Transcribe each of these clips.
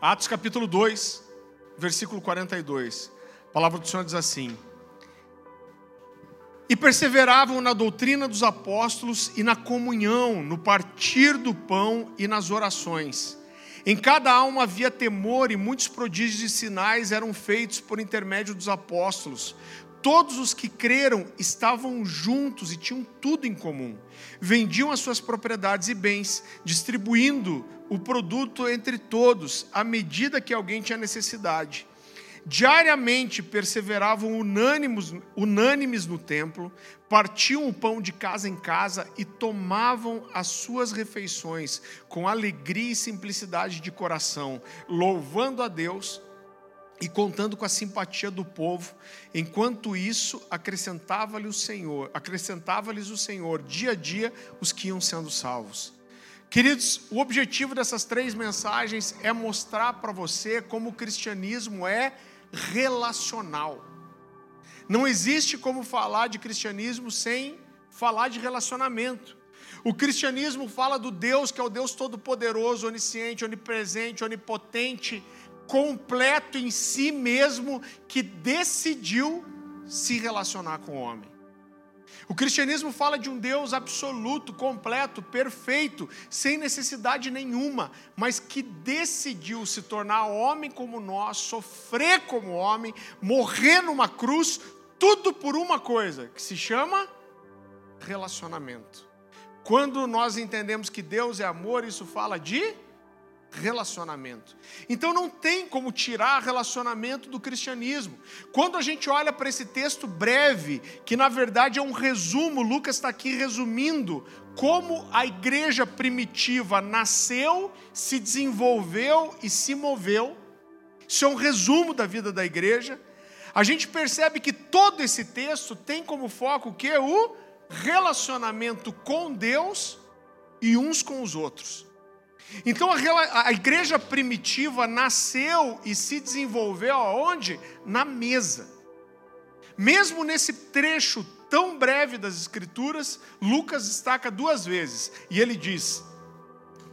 Atos capítulo 2, versículo 42. A palavra do Senhor diz assim: E perseveravam na doutrina dos apóstolos e na comunhão, no partir do pão e nas orações. Em cada alma havia temor e muitos prodígios e sinais eram feitos por intermédio dos apóstolos. Todos os que creram estavam juntos e tinham tudo em comum. Vendiam as suas propriedades e bens, distribuindo o produto entre todos, à medida que alguém tinha necessidade. Diariamente perseveravam unânimes, unânimes no templo, partiam o pão de casa em casa e tomavam as suas refeições com alegria e simplicidade de coração, louvando a Deus e contando com a simpatia do povo. Enquanto isso, acrescentava-lhe o Senhor, acrescentava-lhes o Senhor dia a dia os que iam sendo salvos. Queridos, o objetivo dessas três mensagens é mostrar para você como o cristianismo é relacional. Não existe como falar de cristianismo sem falar de relacionamento. O cristianismo fala do Deus que é o Deus todo-poderoso, onisciente, onipresente, onipotente, completo em si mesmo, que decidiu se relacionar com o homem. O cristianismo fala de um Deus absoluto, completo, perfeito, sem necessidade nenhuma, mas que decidiu se tornar homem como nós, sofrer como homem, morrer numa cruz, tudo por uma coisa, que se chama relacionamento. Quando nós entendemos que Deus é amor, isso fala de relacionamento. Então não tem como tirar relacionamento do cristianismo. Quando a gente olha para esse texto breve, que na verdade é um resumo, Lucas está aqui resumindo como a igreja primitiva nasceu, se desenvolveu e se moveu. Isso é um resumo da vida da igreja. A gente percebe que todo esse texto tem como foco o que? O relacionamento com Deus e uns com os outros. Então a, a igreja primitiva nasceu e se desenvolveu aonde? Na mesa. Mesmo nesse trecho tão breve das Escrituras, Lucas destaca duas vezes. E ele diz: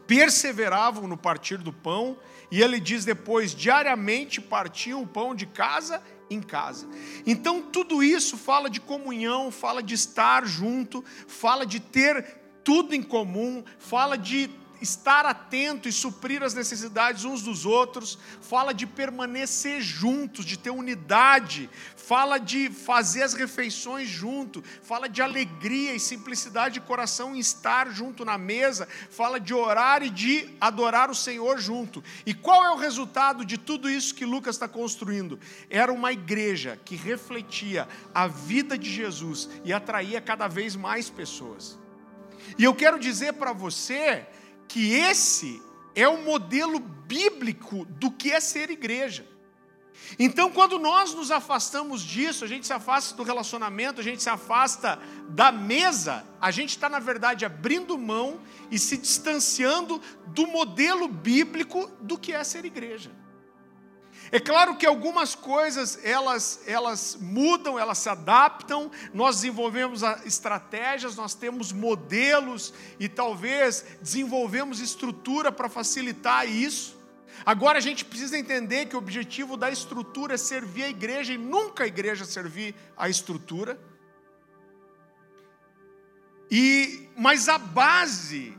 perseveravam no partir do pão, e ele diz depois: diariamente partiam o pão de casa em casa. Então tudo isso fala de comunhão, fala de estar junto, fala de ter tudo em comum, fala de estar atento e suprir as necessidades uns dos outros, fala de permanecer juntos, de ter unidade, fala de fazer as refeições junto, fala de alegria e simplicidade de coração em estar junto na mesa, fala de orar e de adorar o Senhor junto. E qual é o resultado de tudo isso que Lucas está construindo? Era uma igreja que refletia a vida de Jesus e atraía cada vez mais pessoas. E eu quero dizer para você que esse é o modelo bíblico do que é ser igreja. Então, quando nós nos afastamos disso, a gente se afasta do relacionamento, a gente se afasta da mesa, a gente está, na verdade, abrindo mão e se distanciando do modelo bíblico do que é ser igreja. É claro que algumas coisas elas, elas mudam, elas se adaptam, nós desenvolvemos estratégias, nós temos modelos e talvez desenvolvemos estrutura para facilitar isso. Agora a gente precisa entender que o objetivo da estrutura é servir a igreja e nunca a igreja servir a estrutura. E mas a base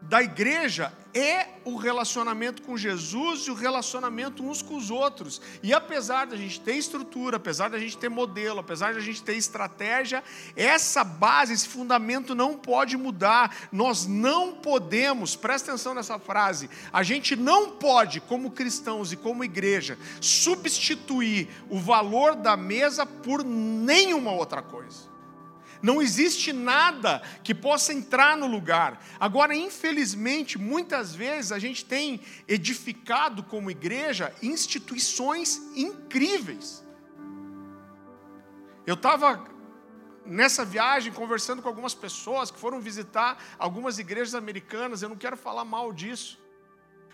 da igreja é o relacionamento com Jesus e o relacionamento uns com os outros. E apesar da gente ter estrutura, apesar da gente ter modelo, apesar da gente ter estratégia, essa base, esse fundamento não pode mudar. Nós não podemos, presta atenção nessa frase, a gente não pode, como cristãos e como igreja, substituir o valor da mesa por nenhuma outra coisa. Não existe nada que possa entrar no lugar. Agora, infelizmente, muitas vezes a gente tem edificado como igreja instituições incríveis. Eu estava nessa viagem conversando com algumas pessoas que foram visitar algumas igrejas americanas, eu não quero falar mal disso.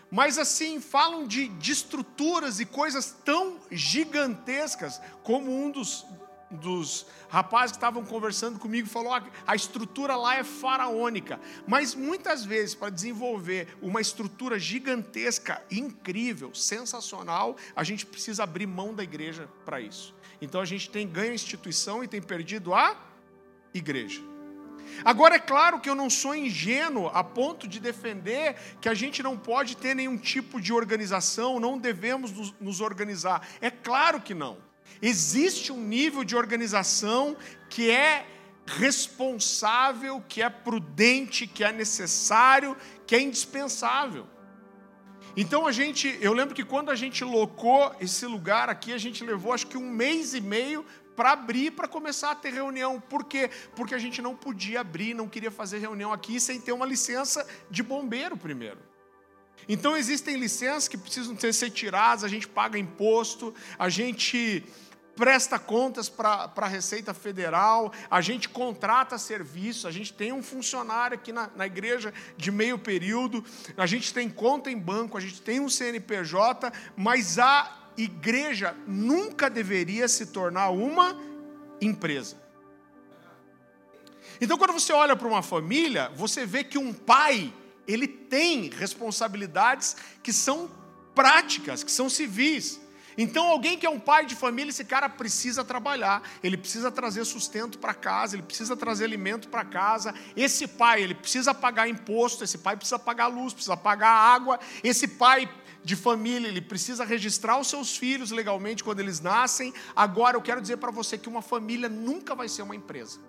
Mas assim, falam de, de estruturas e coisas tão gigantescas como um dos dos rapazes que estavam conversando comigo falou: a estrutura lá é faraônica. Mas muitas vezes, para desenvolver uma estrutura gigantesca, incrível, sensacional, a gente precisa abrir mão da igreja para isso. Então a gente tem ganho a instituição e tem perdido a igreja. Agora é claro que eu não sou ingênuo a ponto de defender que a gente não pode ter nenhum tipo de organização, não devemos nos organizar. É claro que não. Existe um nível de organização que é responsável, que é prudente, que é necessário, que é indispensável. Então a gente, eu lembro que quando a gente locou esse lugar aqui, a gente levou acho que um mês e meio para abrir, para começar a ter reunião. Por quê? Porque a gente não podia abrir, não queria fazer reunião aqui sem ter uma licença de bombeiro primeiro. Então existem licenças que precisam ser tiradas, a gente paga imposto, a gente presta contas para a Receita Federal, a gente contrata serviço, a gente tem um funcionário aqui na, na igreja de meio período, a gente tem conta em banco, a gente tem um CNPJ, mas a igreja nunca deveria se tornar uma empresa. Então, quando você olha para uma família, você vê que um pai, ele tem responsabilidades que são práticas, que são civis. Então, alguém que é um pai de família, esse cara precisa trabalhar, ele precisa trazer sustento para casa, ele precisa trazer alimento para casa. Esse pai, ele precisa pagar imposto, esse pai precisa pagar luz, precisa pagar água. Esse pai de família, ele precisa registrar os seus filhos legalmente quando eles nascem. Agora, eu quero dizer para você que uma família nunca vai ser uma empresa.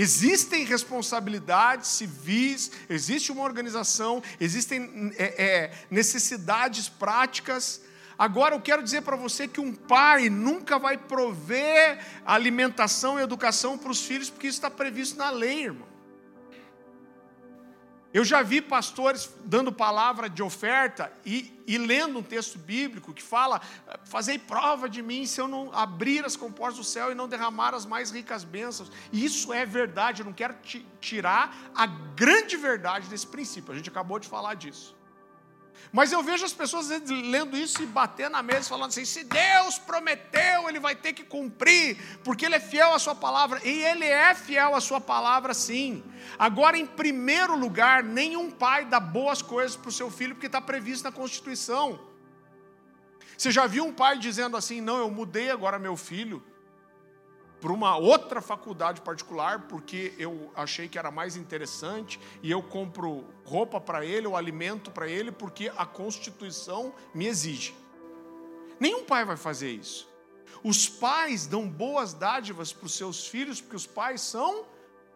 Existem responsabilidades civis, existe uma organização, existem é, é, necessidades práticas. Agora eu quero dizer para você que um pai nunca vai prover alimentação e educação para os filhos, porque isso está previsto na lei, irmão. Eu já vi pastores dando palavra de oferta e, e, lendo um texto bíblico que fala: Fazei prova de mim se eu não abrir as comportas do céu e não derramar as mais ricas bênçãos. Isso é verdade, eu não quero tirar a grande verdade desse princípio, a gente acabou de falar disso. Mas eu vejo as pessoas lendo isso e batendo na mesa, falando assim: se Deus prometeu, Ele vai ter que cumprir, porque Ele é fiel à Sua palavra. E Ele é fiel à Sua palavra, sim. Agora, em primeiro lugar, nenhum pai dá boas coisas para o seu filho, porque está previsto na Constituição. Você já viu um pai dizendo assim: não, eu mudei agora meu filho para uma outra faculdade particular, porque eu achei que era mais interessante, e eu compro roupa para ele, ou alimento para ele, porque a Constituição me exige. Nenhum pai vai fazer isso. Os pais dão boas dádivas para os seus filhos, porque os pais são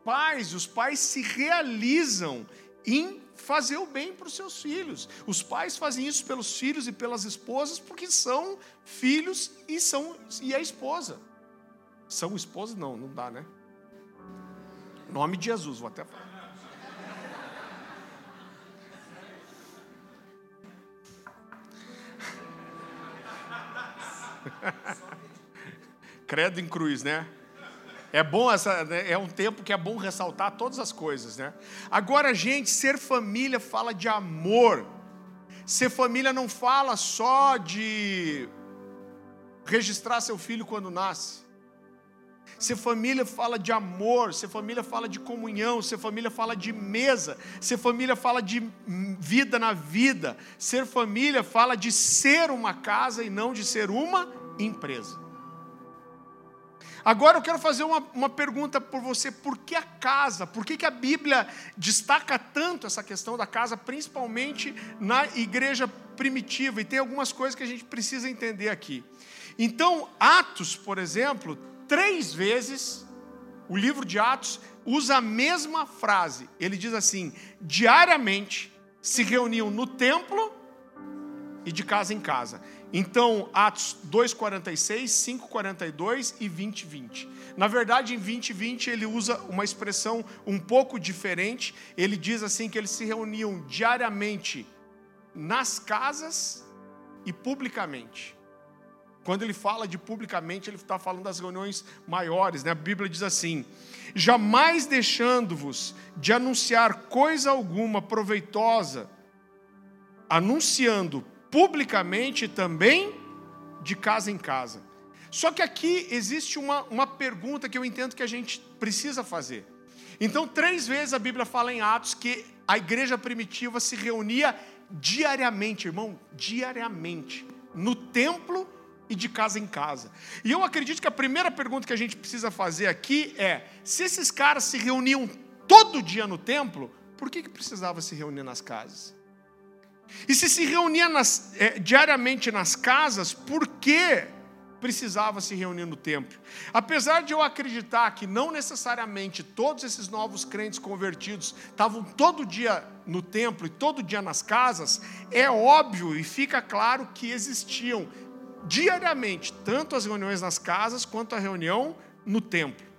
pais, os pais se realizam em fazer o bem para os seus filhos. Os pais fazem isso pelos filhos e pelas esposas, porque são filhos e são e a esposa. São esposas? Não, não dá, né? Nome de Jesus, vou até falar. Credo em cruz, né? É bom essa, né? é um tempo que é bom ressaltar todas as coisas, né? Agora, gente, ser família fala de amor. Ser família não fala só de registrar seu filho quando nasce. Ser família fala de amor, ser família fala de comunhão, ser família fala de mesa, ser família fala de vida na vida, ser família fala de ser uma casa e não de ser uma empresa. Agora eu quero fazer uma, uma pergunta por você: por que a casa? Por que, que a Bíblia destaca tanto essa questão da casa, principalmente na igreja primitiva? E tem algumas coisas que a gente precisa entender aqui. Então, Atos, por exemplo, três vezes, o livro de Atos usa a mesma frase. Ele diz assim: diariamente se reuniam no templo e de casa em casa. Então, Atos 2,46, 5,42 e 20, 20. Na verdade, em 20, 20, ele usa uma expressão um pouco diferente. Ele diz assim que eles se reuniam diariamente nas casas e publicamente. Quando ele fala de publicamente, ele está falando das reuniões maiores. Né? A Bíblia diz assim: jamais deixando-vos de anunciar coisa alguma proveitosa, anunciando publicamente também de casa em casa. Só que aqui existe uma, uma pergunta que eu entendo que a gente precisa fazer. Então, três vezes a Bíblia fala em Atos que a igreja primitiva se reunia diariamente, irmão, diariamente, no templo e de casa em casa. E eu acredito que a primeira pergunta que a gente precisa fazer aqui é: se esses caras se reuniam todo dia no templo, por que, que precisava se reunir nas casas? E se se reunia nas, é, diariamente nas casas, por que precisava se reunir no templo. Apesar de eu acreditar que não necessariamente todos esses novos crentes convertidos estavam todo dia no templo e todo dia nas casas, é óbvio e fica claro que existiam diariamente tanto as reuniões nas casas quanto a reunião no templo.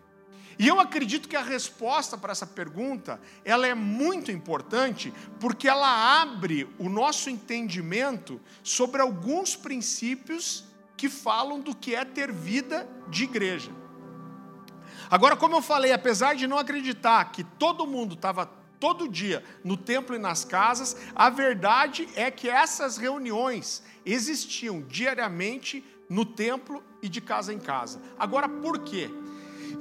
E eu acredito que a resposta para essa pergunta, ela é muito importante, porque ela abre o nosso entendimento sobre alguns princípios que falam do que é ter vida de igreja. Agora, como eu falei, apesar de não acreditar que todo mundo estava todo dia no templo e nas casas, a verdade é que essas reuniões existiam diariamente no templo e de casa em casa. Agora, por quê?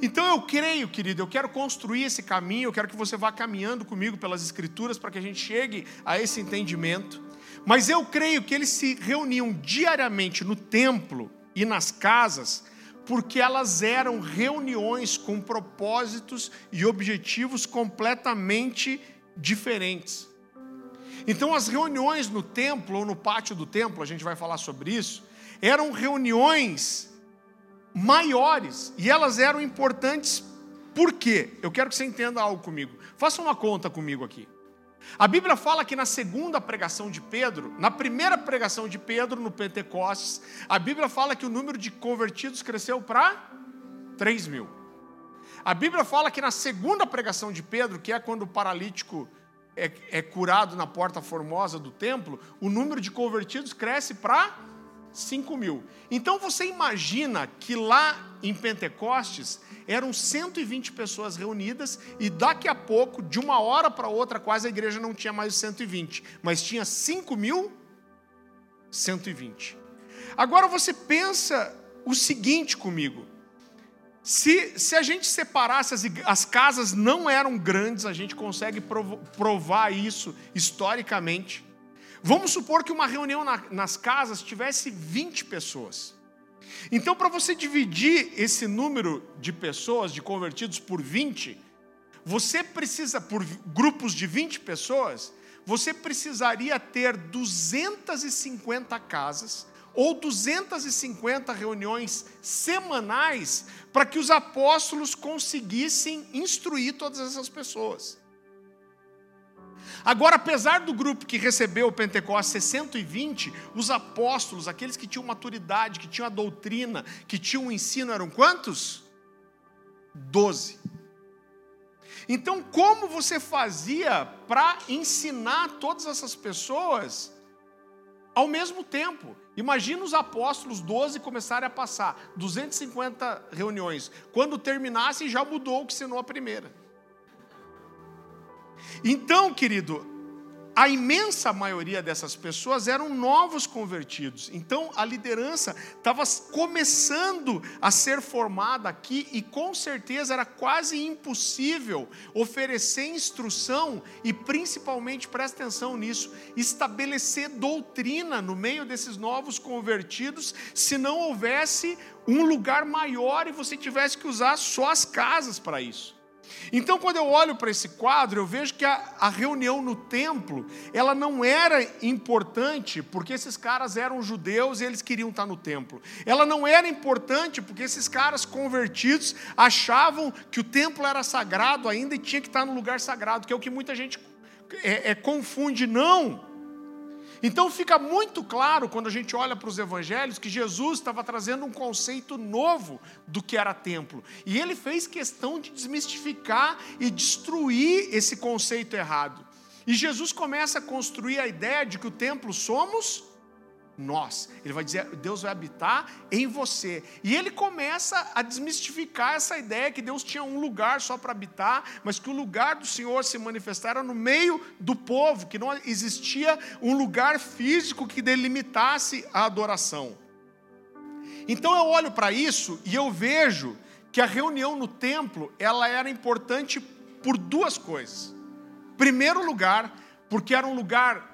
Então eu creio, querido, eu quero construir esse caminho, eu quero que você vá caminhando comigo pelas Escrituras para que a gente chegue a esse entendimento. Mas eu creio que eles se reuniam diariamente no templo e nas casas, porque elas eram reuniões com propósitos e objetivos completamente diferentes. Então, as reuniões no templo ou no pátio do templo, a gente vai falar sobre isso, eram reuniões maiores e elas eram importantes por quê? Eu quero que você entenda algo comigo. Faça uma conta comigo aqui. A Bíblia fala que na segunda pregação de Pedro, na primeira pregação de Pedro no Pentecostes, a Bíblia fala que o número de convertidos cresceu para 3 mil. A Bíblia fala que na segunda pregação de Pedro, que é quando o paralítico é, é curado na porta formosa do templo, o número de convertidos cresce para 5 mil. Então você imagina que lá em Pentecostes eram 120 pessoas reunidas e daqui a pouco, de uma hora para outra, quase a igreja não tinha mais 120, mas tinha 5 mil 120. Agora você pensa o seguinte comigo. Se, se a gente separasse, as, as casas não eram grandes, a gente consegue provar isso historicamente. Vamos supor que uma reunião na, nas casas tivesse 20 pessoas. Então, para você dividir esse número de pessoas, de convertidos, por 20, você precisa, por grupos de 20 pessoas, você precisaria ter 250 casas ou 250 reuniões semanais para que os apóstolos conseguissem instruir todas essas pessoas. Agora, apesar do grupo que recebeu o Pentecostes ser 120, os apóstolos, aqueles que tinham maturidade, que tinham a doutrina, que tinham o ensino, eram quantos? Doze. Então, como você fazia para ensinar todas essas pessoas ao mesmo tempo? Imagina os apóstolos 12 começarem a passar 250 reuniões. Quando terminasse, já mudou o que ensinou a primeira. Então, querido, a imensa maioria dessas pessoas eram novos convertidos. Então a liderança estava começando a ser formada aqui e com certeza era quase impossível oferecer instrução e principalmente, presta atenção nisso, estabelecer doutrina no meio desses novos convertidos se não houvesse um lugar maior e você tivesse que usar só as casas para isso. Então, quando eu olho para esse quadro, eu vejo que a, a, reunião no templo, ela não era importante porque esses caras eram judeus e eles queriam estar no templo. Ela não era importante porque esses caras convertidos achavam que o templo era sagrado ainda e tinha que estar no lugar sagrado, que é o que muita gente é, é, confunde. Não! Então fica muito claro quando a gente olha para os evangelhos que Jesus estava trazendo um conceito novo do que era templo. E ele fez questão de desmistificar e destruir esse conceito errado. E Jesus começa a construir a ideia de que o templo somos nós. Ele vai dizer, Deus vai habitar em você. E ele começa a desmistificar essa ideia que Deus tinha um lugar só para habitar, mas que o lugar do Senhor se manifestar era no meio do povo, que não existia um lugar físico que delimitasse a adoração. Então eu olho para isso e eu vejo que a reunião no templo, ela era importante por duas coisas. Primeiro lugar, porque era um lugar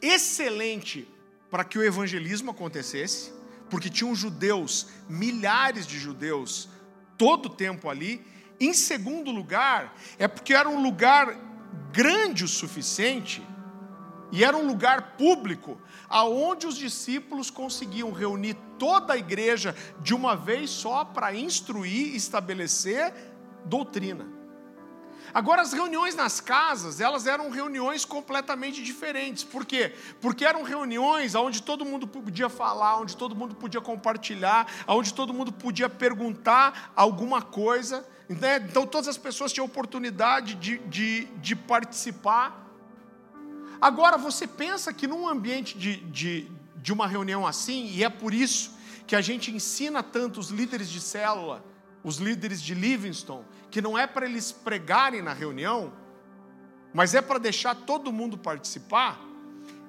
excelente para que o evangelismo acontecesse, porque tinham judeus, milhares de judeus, todo o tempo ali. Em segundo lugar, é porque era um lugar grande o suficiente e era um lugar público aonde os discípulos conseguiam reunir toda a igreja de uma vez só para instruir e estabelecer doutrina. Agora, as reuniões nas casas, elas eram reuniões completamente diferentes. Por quê? Porque eram reuniões onde todo mundo podia falar, onde todo mundo podia compartilhar, onde todo mundo podia perguntar alguma coisa. Né? Então, todas as pessoas tinham oportunidade de, de, de participar. Agora, você pensa que num ambiente de, de, de uma reunião assim, e é por isso que a gente ensina tanto os líderes de célula, os líderes de Livingston, que não é para eles pregarem na reunião, mas é para deixar todo mundo participar,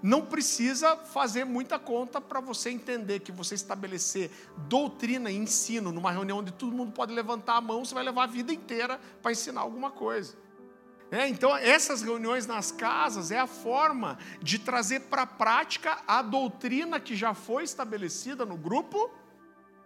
não precisa fazer muita conta para você entender que você estabelecer doutrina e ensino numa reunião onde todo mundo pode levantar a mão, você vai levar a vida inteira para ensinar alguma coisa. É, então, essas reuniões nas casas é a forma de trazer para a prática a doutrina que já foi estabelecida no grupo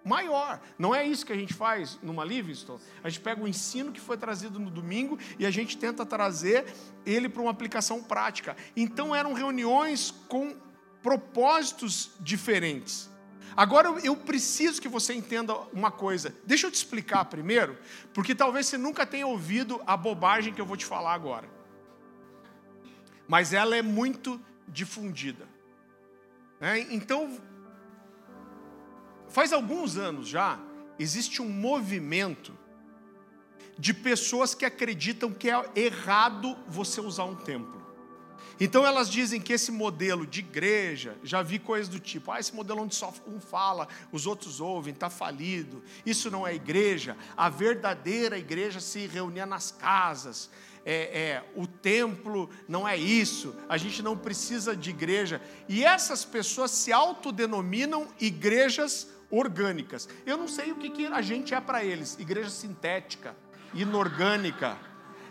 maior. Não é isso que a gente faz numa Livingston. A gente pega o ensino que foi trazido no domingo e a gente tenta trazer ele para uma aplicação prática. Então eram reuniões com propósitos diferentes. Agora eu preciso que você entenda uma coisa. Deixa eu te explicar primeiro, porque talvez você nunca tenha ouvido a bobagem que eu vou te falar agora. Mas ela é muito difundida. É, então Faz alguns anos já, existe um movimento de pessoas que acreditam que é errado você usar um templo. Então elas dizem que esse modelo de igreja, já vi coisas do tipo, ah, esse modelo onde só um fala, os outros ouvem, está falido, isso não é igreja, a verdadeira igreja se reunia nas casas, é, é, o templo não é isso, a gente não precisa de igreja. E essas pessoas se autodenominam igrejas orgânicas. Eu não sei o que, que a gente é para eles: igreja sintética, inorgânica,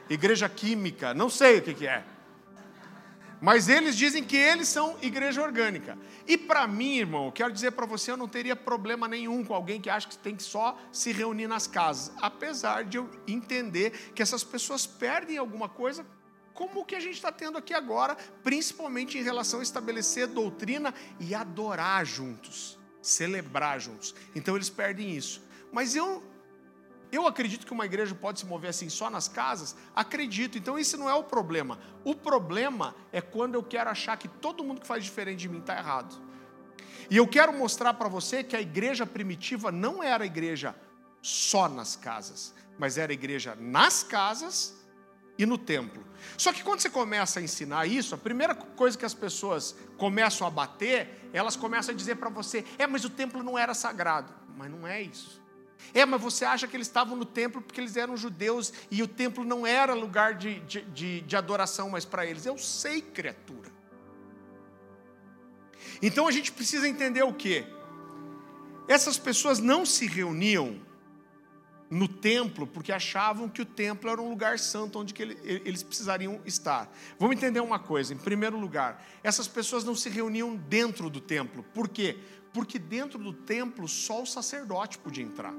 igreja química, não sei o que, que é. Mas eles dizem que eles são igreja orgânica. E para mim, irmão, quero dizer para você, eu não teria problema nenhum com alguém que acha que tem que só se reunir nas casas. Apesar de eu entender que essas pessoas perdem alguma coisa, como o que a gente está tendo aqui agora, principalmente em relação a estabelecer doutrina e adorar juntos celebrar juntos. Então eles perdem isso. Mas eu eu acredito que uma igreja pode se mover assim só nas casas? Acredito. Então esse não é o problema. O problema é quando eu quero achar que todo mundo que faz diferente de mim está errado. E eu quero mostrar para você que a igreja primitiva não era igreja só nas casas, mas era igreja nas casas e no templo. Só que quando você começa a ensinar isso, a primeira coisa que as pessoas começam a bater, elas começam a dizer para você: é, mas o templo não era sagrado. Mas não é isso. É, mas você acha que eles estavam no templo porque eles eram judeus e o templo não era lugar de, de, de, de adoração mais para eles. Eu sei, criatura. Então a gente precisa entender o que? Essas pessoas não se reuniam no templo porque achavam que o templo era um lugar santo onde eles precisariam estar. Vamos entender uma coisa: em primeiro lugar, essas pessoas não se reuniam dentro do templo. Por quê? Porque dentro do templo só o sacerdote podia entrar.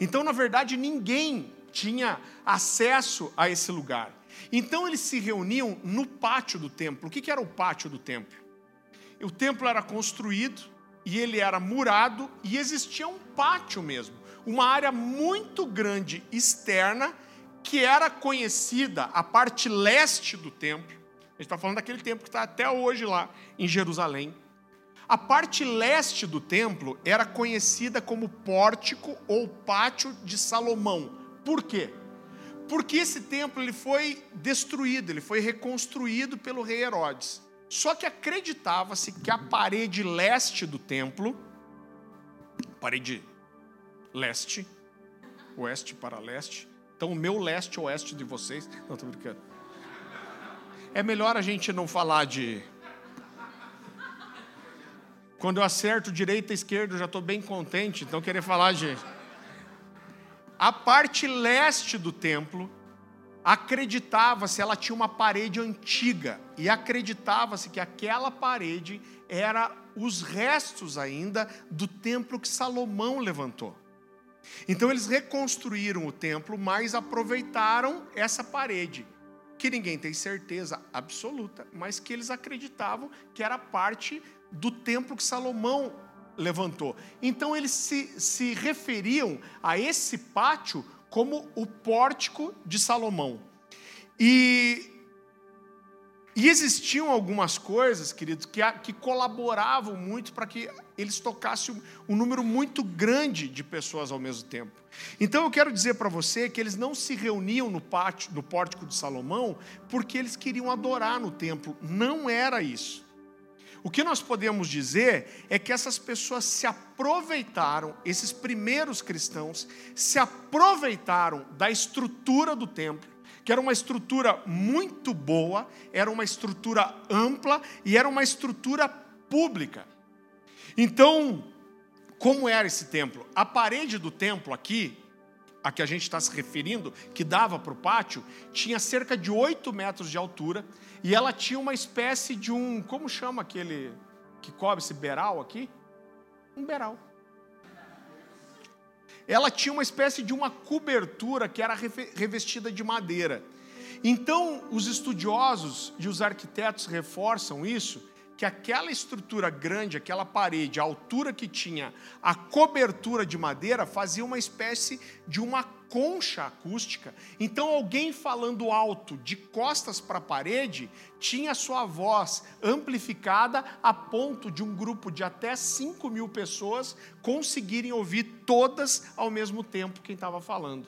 Então, na verdade, ninguém tinha acesso a esse lugar. Então, eles se reuniam no pátio do templo. O que era o pátio do templo? O templo era construído e ele era murado e existia um pátio mesmo uma área muito grande externa que era conhecida, a parte leste do templo. A gente está falando daquele templo que está até hoje lá em Jerusalém. A parte leste do templo era conhecida como pórtico ou pátio de Salomão. Por quê? Porque esse templo ele foi destruído, ele foi reconstruído pelo rei Herodes. Só que acreditava-se que a parede leste do templo, parede leste, oeste para leste. Então, o meu leste, oeste de vocês. Não, estou brincando. É melhor a gente não falar de. Quando eu acerto direita e esquerda, eu já estou bem contente, então querer falar de. A parte leste do templo acreditava-se, ela tinha uma parede antiga, e acreditava-se que aquela parede era os restos ainda do templo que Salomão levantou. Então eles reconstruíram o templo, mas aproveitaram essa parede, que ninguém tem certeza absoluta, mas que eles acreditavam que era parte do templo que Salomão levantou. Então eles se, se referiam a esse pátio como o pórtico de Salomão. E, e existiam algumas coisas, queridos, que, que colaboravam muito para que eles tocassem um, número muito grande de pessoas ao mesmo tempo. Então eu quero dizer para você que eles não se reuniam no pátio, no pórtico de Salomão, porque eles queriam adorar no templo. Não era isso. O que nós podemos dizer é que essas pessoas se aproveitaram, esses primeiros cristãos, se aproveitaram da estrutura do templo, que era uma estrutura muito boa, era uma estrutura ampla e era uma estrutura pública. Então, como era esse templo? A parede do templo aqui, a que a gente está se referindo, que dava para o pátio, tinha cerca de 8 metros de altura e ela tinha uma espécie de um. Como chama aquele que cobre esse beral aqui? Um beral. Ela tinha uma espécie de uma cobertura que era revestida de madeira. Então, os estudiosos e os arquitetos reforçam isso, que aquela estrutura grande, aquela parede, a altura que tinha, a cobertura de madeira, fazia uma espécie de uma concha acústica. Então, alguém falando alto, de costas para a parede, tinha sua voz amplificada a ponto de um grupo de até 5 mil pessoas conseguirem ouvir todas ao mesmo tempo quem estava falando.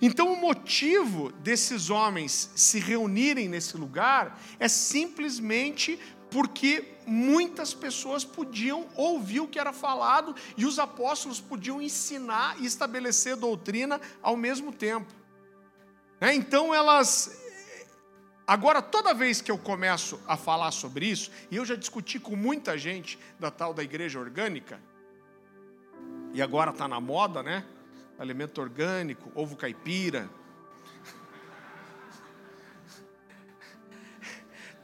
Então, o motivo desses homens se reunirem nesse lugar é simplesmente porque muitas pessoas podiam ouvir o que era falado e os apóstolos podiam ensinar e estabelecer doutrina ao mesmo tempo. É, então elas. Agora, toda vez que eu começo a falar sobre isso, e eu já discuti com muita gente da tal da igreja orgânica, e agora está na moda, né? Alimento orgânico, ovo caipira,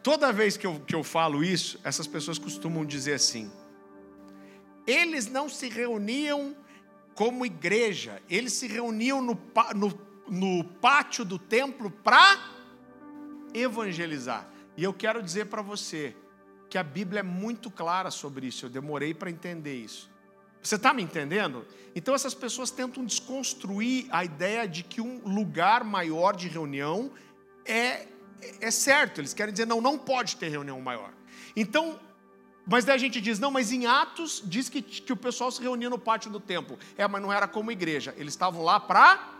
Toda vez que eu, que eu falo isso, essas pessoas costumam dizer assim: eles não se reuniam como igreja, eles se reuniam no, no, no pátio do templo para evangelizar. E eu quero dizer para você que a Bíblia é muito clara sobre isso, eu demorei para entender isso. Você está me entendendo? Então essas pessoas tentam desconstruir a ideia de que um lugar maior de reunião é é certo, eles querem dizer, não, não pode ter reunião maior. Então, mas daí a gente diz, não, mas em Atos diz que, que o pessoal se reunia no pátio do templo. É, mas não era como igreja, eles estavam lá para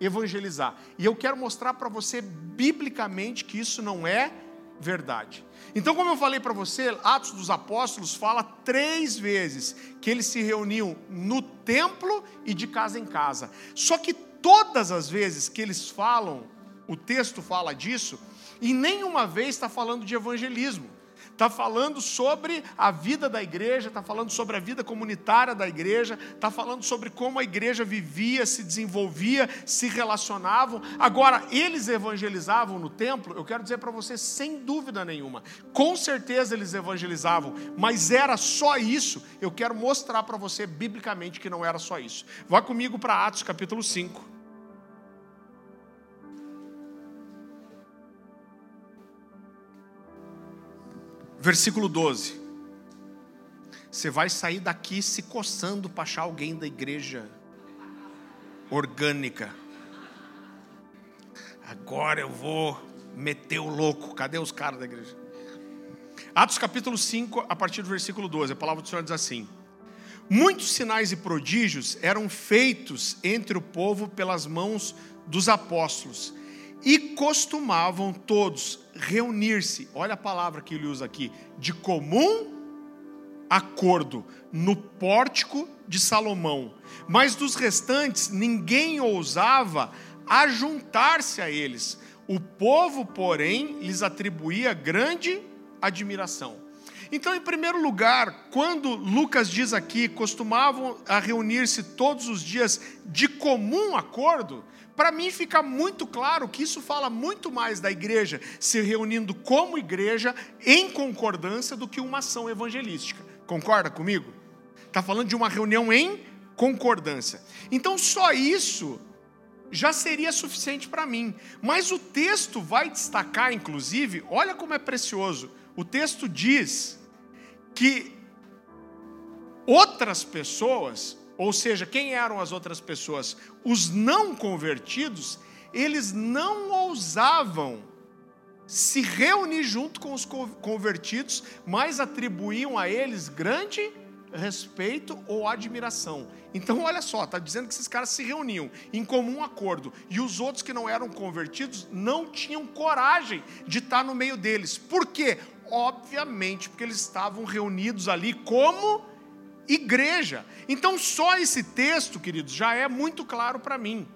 evangelizar. E eu quero mostrar para você, biblicamente, que isso não é verdade. Então, como eu falei para você, Atos dos Apóstolos fala três vezes que eles se reuniam no templo e de casa em casa. Só que todas as vezes que eles falam o texto fala disso, e nenhuma vez está falando de evangelismo. Está falando sobre a vida da igreja, está falando sobre a vida comunitária da igreja, está falando sobre como a igreja vivia, se desenvolvia, se relacionavam. Agora, eles evangelizavam no templo, eu quero dizer para você, sem dúvida nenhuma, com certeza eles evangelizavam, mas era só isso. Eu quero mostrar para você biblicamente que não era só isso. Vá comigo para Atos capítulo 5. Versículo 12. Você vai sair daqui se coçando para achar alguém da igreja orgânica. Agora eu vou meter o louco. Cadê os caras da igreja? Atos capítulo 5, a partir do versículo 12, a palavra do Senhor diz assim: Muitos sinais e prodígios eram feitos entre o povo pelas mãos dos apóstolos e costumavam todos reunir-se, olha a palavra que ele usa aqui, de comum acordo, no pórtico de Salomão. Mas dos restantes, ninguém ousava ajuntar-se a eles. O povo, porém, lhes atribuía grande admiração. Então, em primeiro lugar, quando Lucas diz aqui, costumavam a reunir-se todos os dias de comum acordo, para mim fica muito claro que isso fala muito mais da igreja se reunindo como igreja em concordância do que uma ação evangelística. Concorda comigo? Está falando de uma reunião em concordância. Então, só isso já seria suficiente para mim. Mas o texto vai destacar, inclusive, olha como é precioso. O texto diz que outras pessoas, ou seja, quem eram as outras pessoas? Os não convertidos, eles não ousavam se reunir junto com os convertidos, mas atribuíam a eles grande respeito ou admiração. Então, olha só, está dizendo que esses caras se reuniam em comum acordo e os outros que não eram convertidos não tinham coragem de estar no meio deles. Por quê? Obviamente, porque eles estavam reunidos ali como igreja. Então, só esse texto, queridos, já é muito claro para mim.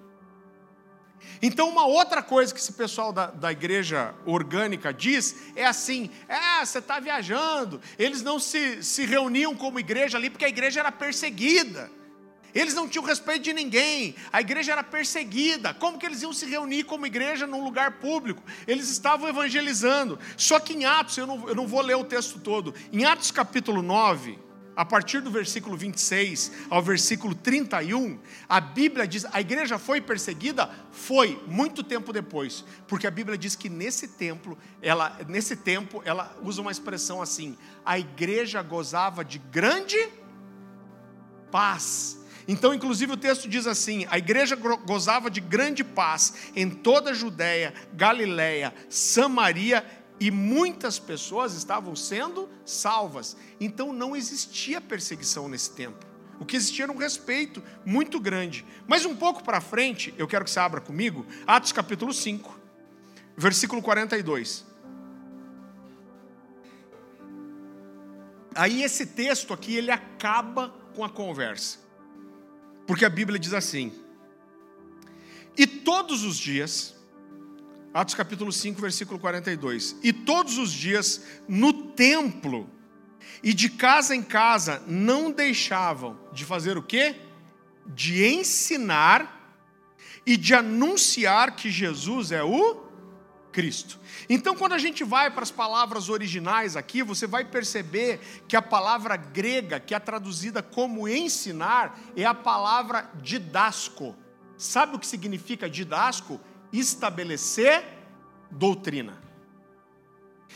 Então, uma outra coisa que esse pessoal da, da igreja orgânica diz é assim: é, você está viajando. Eles não se, se reuniam como igreja ali porque a igreja era perseguida. Eles não tinham respeito de ninguém, a igreja era perseguida. Como que eles iam se reunir como igreja num lugar público? Eles estavam evangelizando. Só que em Atos, eu não, eu não vou ler o texto todo, em Atos capítulo 9, a partir do versículo 26 ao versículo 31, a Bíblia diz: a igreja foi perseguida? Foi, muito tempo depois, porque a Bíblia diz que nesse templo, ela, nesse tempo, ela usa uma expressão assim: a igreja gozava de grande paz. Então, inclusive, o texto diz assim: a igreja gozava de grande paz em toda a Judéia, Galiléia, Samaria e muitas pessoas estavam sendo salvas. Então não existia perseguição nesse tempo. O que existia era um respeito muito grande. Mas um pouco para frente, eu quero que você abra comigo, Atos capítulo 5, versículo 42. Aí esse texto aqui, ele acaba com a conversa. Porque a Bíblia diz assim: E todos os dias, Atos capítulo 5, versículo 42. E todos os dias no templo e de casa em casa não deixavam de fazer o quê? De ensinar e de anunciar que Jesus é o Cristo. Então, quando a gente vai para as palavras originais aqui, você vai perceber que a palavra grega, que é traduzida como ensinar, é a palavra didasco. Sabe o que significa didasco? Estabelecer doutrina.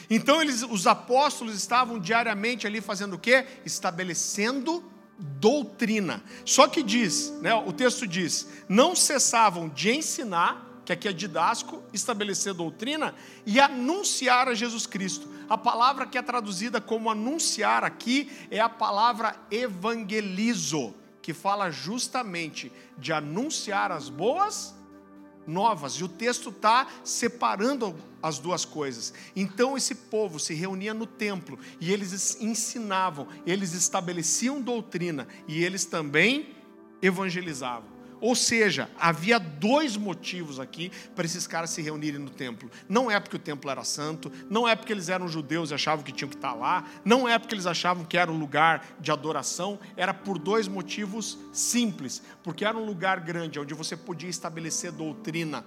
Então eles, os apóstolos estavam diariamente ali fazendo o quê? Estabelecendo doutrina. Só que diz, né, o texto diz, não cessavam de ensinar, que aqui é didasco, estabelecer doutrina e anunciar a Jesus Cristo. A palavra que é traduzida como anunciar aqui é a palavra evangelizo, que fala justamente de anunciar as boas novas, e o texto está separando as duas coisas. Então esse povo se reunia no templo e eles ensinavam, eles estabeleciam doutrina e eles também evangelizavam. Ou seja, havia dois motivos aqui para esses caras se reunirem no templo. Não é porque o templo era santo, não é porque eles eram judeus e achavam que tinham que estar lá, não é porque eles achavam que era um lugar de adoração, era por dois motivos simples. Porque era um lugar grande onde você podia estabelecer doutrina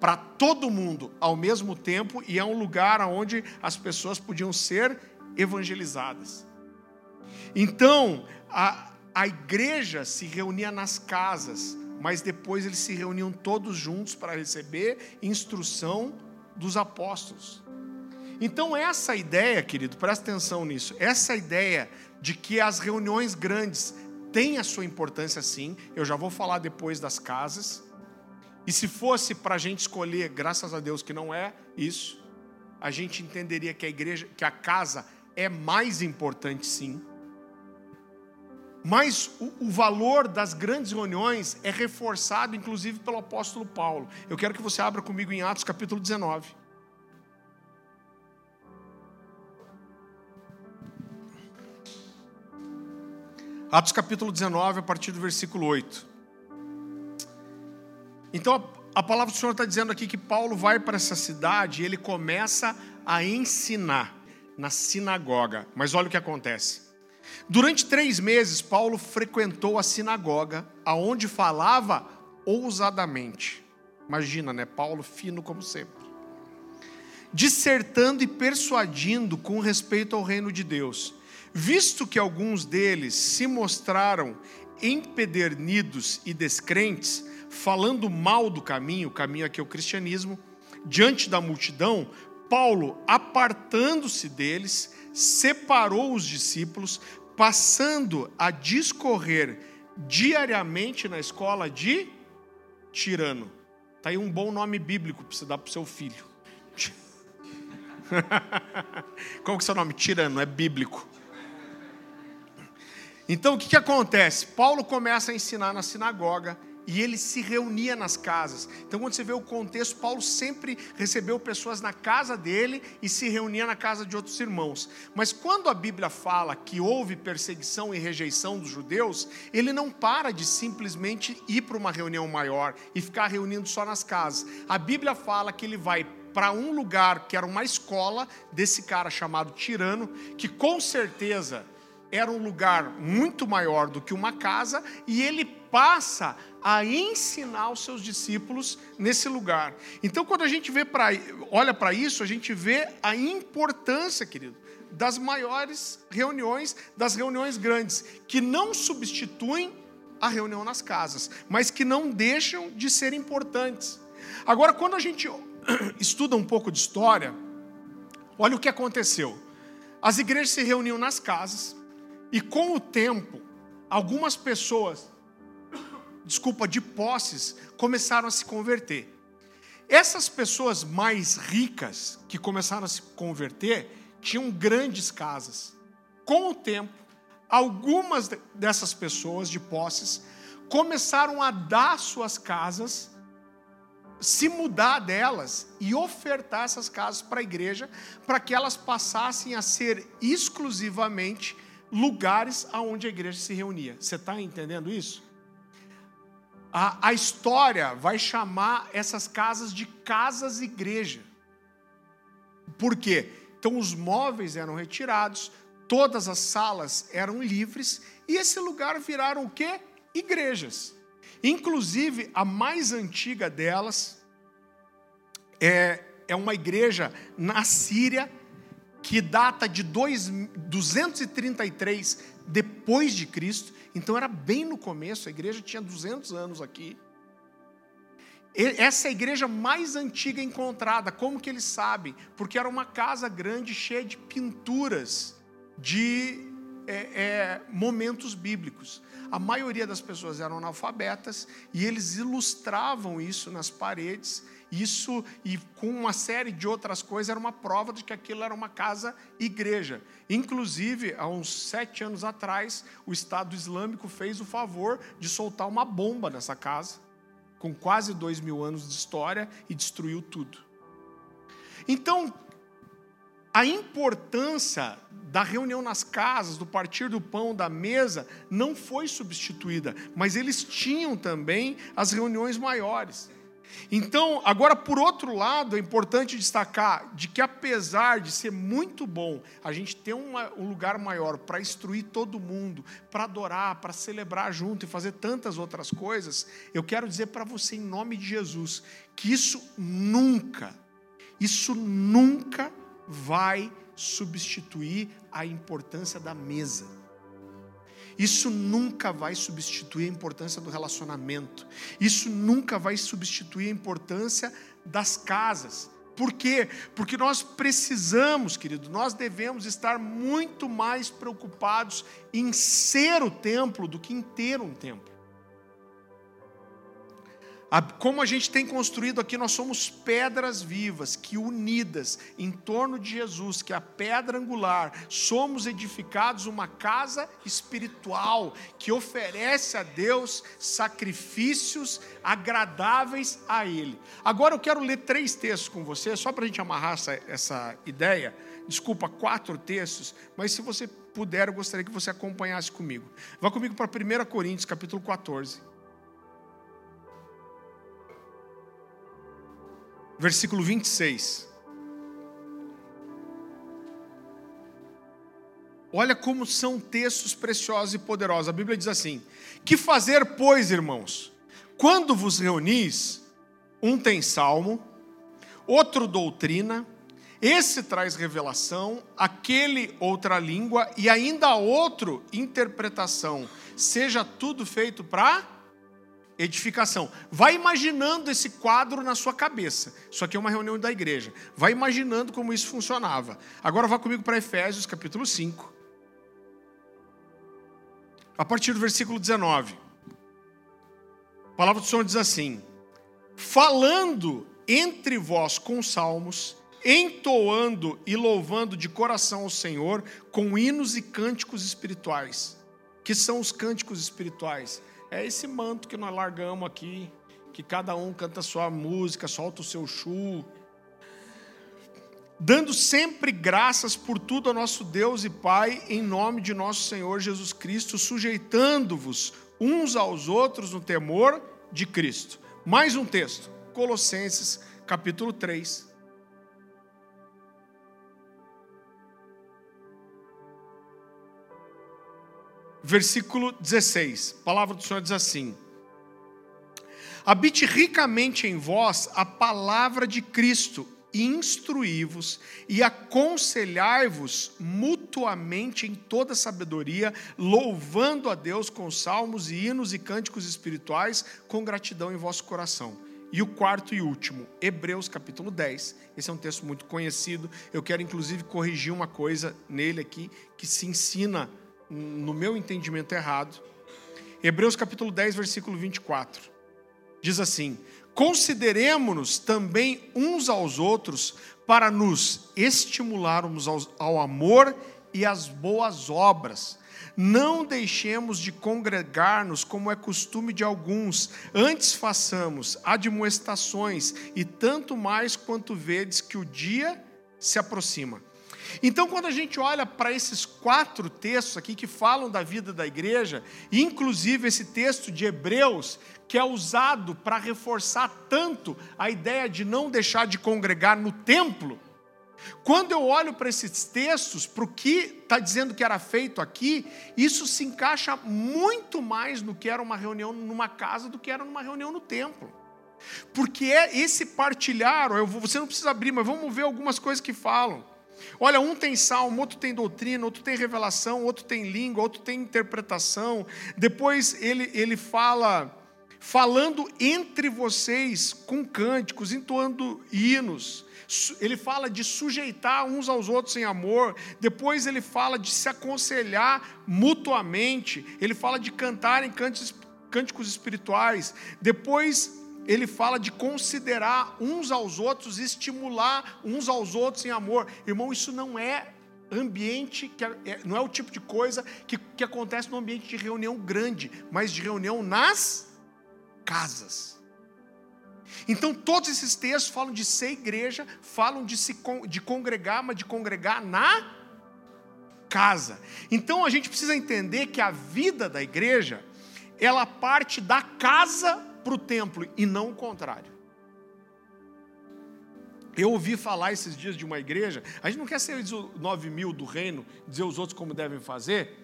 para todo mundo ao mesmo tempo e é um lugar onde as pessoas podiam ser evangelizadas. Então, a, a igreja se reunia nas casas, mas depois eles se reuniam todos juntos para receber instrução dos apóstolos. Então, essa ideia, querido, presta atenção nisso, essa ideia de que as reuniões grandes têm a sua importância sim, eu já vou falar depois das casas, e se fosse para a gente escolher, graças a Deus que não é isso, a gente entenderia que a igreja, que a casa é mais importante sim, mas o, o, valor das grandes reuniões é reforçado, inclusive, pelo apóstolo Paulo. Eu quero que você abra comigo em Atos capítulo 19. Atos capítulo 19, a partir do versículo 8. Então, a, a palavra do Senhor está dizendo aqui que Paulo vai para essa cidade e ele começa a ensinar. na sinagoga. Mas olha o que acontece. Durante três meses, Paulo frequentou a sinagoga, aonde falava ousadamente. Imagina, né? Paulo fino como sempre. Dissertando e persuadindo com respeito ao reino de Deus, visto que alguns deles se mostraram empedernidos e descrentes, falando mal do caminho, o caminho aqui é o cristianismo, diante da multidão, Paulo, apartando-se deles, separou os discípulos, passando a discorrer diariamente na escola de Tirano. Está aí um bom nome bíblico para você dar para o seu filho. Qual que é seu nome? Tirano, é bíblico. Então o que, que acontece? Paulo começa a ensinar na sinagoga e ele se reunia nas casas. Então, quando você vê o contexto, Paulo sempre recebeu pessoas na casa dele e se reunia na casa de outros irmãos. Mas quando a Bíblia fala que houve perseguição e rejeição dos judeus, ele não para de simplesmente ir para uma reunião maior e ficar reunindo só nas casas. A Bíblia fala que ele vai para um lugar que era uma escola desse cara chamado Tirano, que com certeza era um lugar muito maior do que uma casa, e ele passa a ensinar os seus discípulos nesse lugar. Então, quando a gente vê pra, olha para isso, a gente vê a importância, querido, das maiores reuniões, das reuniões grandes, que não substituem a reunião nas casas, mas que não deixam de ser importantes. Agora, quando a gente estuda um pouco de história, olha o que aconteceu. As igrejas se reuniam nas casas, e com o tempo, algumas pessoas, desculpa, de posses, começaram a se converter. Essas pessoas mais ricas que começaram a se converter tinham grandes casas. Com o tempo, algumas dessas pessoas de posses começaram a dar suas casas, se mudar delas e ofertar essas casas para a igreja, para que elas passassem a ser exclusivamente lugares aonde a igreja se reunia. Você está entendendo isso? A, a história vai chamar essas casas de casas-igreja. Por quê? Então os móveis eram retirados, todas as salas eram livres e esse lugar viraram o quê? Igrejas. Inclusive, a mais antiga delas é, é uma igreja na Síria que data de dois, 233 depois de Cristo, então era bem no começo, a igreja tinha 200 anos aqui. Essa é a igreja mais antiga encontrada, como que eles sabem? Porque era uma casa grande cheia de pinturas de é, é, momentos bíblicos. A maioria das pessoas eram analfabetas e eles ilustravam isso nas paredes isso, e com uma série de outras coisas, era uma prova de que aquilo era uma casa-igreja. Inclusive, há uns sete anos atrás, o Estado Islâmico fez o favor de soltar uma bomba nessa casa, com quase dois mil anos de história, e destruiu tudo. Então, a importância da reunião nas casas, do partir do pão, da mesa, não foi substituída, mas eles tinham também as reuniões maiores. Então, agora por outro lado, é importante destacar de que apesar de ser muito bom a gente ter uma, um lugar maior para instruir todo mundo, para adorar, para celebrar junto e fazer tantas outras coisas, eu quero dizer para você em nome de Jesus que isso nunca, isso nunca vai substituir a importância da mesa. Isso nunca vai substituir a importância do relacionamento. Isso nunca vai substituir a importância das casas. Por quê? Porque nós precisamos, querido, nós devemos estar muito mais preocupados em ser o templo do que em ter um templo. Como a gente tem construído aqui, nós somos pedras vivas que, unidas em torno de Jesus, que é a pedra angular, somos edificados uma casa espiritual que oferece a Deus sacrifícios agradáveis a Ele. Agora eu quero ler três textos com você, só para a gente amarrar essa, essa ideia. Desculpa, quatro textos, mas se você puder, eu gostaria que você acompanhasse comigo. Vá comigo para 1 Coríntios, capítulo 14. Versículo 26. Olha como são textos preciosos e poderosos. A Bíblia diz assim: Que fazer, pois, irmãos? Quando vos reunis, um tem salmo, outro doutrina, esse traz revelação, aquele outra língua e ainda outro interpretação. Seja tudo feito para edificação. Vai imaginando esse quadro na sua cabeça. Isso aqui é uma reunião da igreja. Vai imaginando como isso funcionava. Agora vá comigo para Efésios, capítulo 5. A partir do versículo 19. A palavra do Senhor diz assim: Falando entre vós com salmos, entoando e louvando de coração ao Senhor com hinos e cânticos espirituais. Que são os cânticos espirituais? É esse manto que nós largamos aqui, que cada um canta sua música, solta o seu chu. Dando sempre graças por tudo ao nosso Deus e Pai, em nome de nosso Senhor Jesus Cristo, sujeitando-vos uns aos outros no temor de Cristo. Mais um texto, Colossenses, capítulo 3, versículo 16. A palavra do Senhor diz assim: Habite ricamente em vós a palavra de Cristo, instruí-vos e aconselhai-vos mutuamente em toda sabedoria, louvando a Deus com salmos e hinos e cânticos espirituais, com gratidão em vosso coração. E o quarto e último, Hebreus capítulo 10. Esse é um texto muito conhecido. Eu quero inclusive corrigir uma coisa nele aqui que se ensina no meu entendimento errado. Hebreus capítulo 10, versículo 24. Diz assim: Consideremos-nos também uns aos outros para nos estimularmos ao, amor e às boas obras. Não deixemos de congregar-nos como é costume de alguns, antes façamos admoestações, e tanto mais quanto vedes que o dia se aproxima. Então, quando a gente olha para esses quatro textos aqui que falam da vida da igreja, inclusive esse texto de Hebreus, que é usado para reforçar tanto a ideia de não deixar de congregar no templo, quando eu olho para esses textos, para o que está dizendo que era feito aqui, isso se encaixa muito mais no que era uma reunião numa casa do que era numa reunião no templo. Porque é esse partilhar, você não precisa abrir, mas vamos ver algumas coisas que falam. Olha, um tem salmo, outro tem doutrina, outro tem revelação, outro tem língua, outro tem interpretação. Depois ele, ele fala, falando entre vocês com cânticos, entoando hinos. Ele fala de sujeitar uns aos outros em amor. Depois ele fala de se aconselhar mutuamente. Ele fala de cantar em cânticos espirituais. Depois ele fala de considerar uns aos outros, estimular uns aos outros em amor. Irmão, isso não é ambiente, que é, não é o tipo de coisa que, que acontece no ambiente de reunião grande, mas de reunião nas casas. Então, todos esses textos falam de ser igreja, falam de, se, de congregar, mas de congregar na casa. Então, a gente precisa entender que a vida da igreja, ela parte da casa para o templo e não o contrário. Eu ouvi falar esses dias de uma igreja, a gente não quer ser os 9 mil do reino, dizer os outros como devem fazer.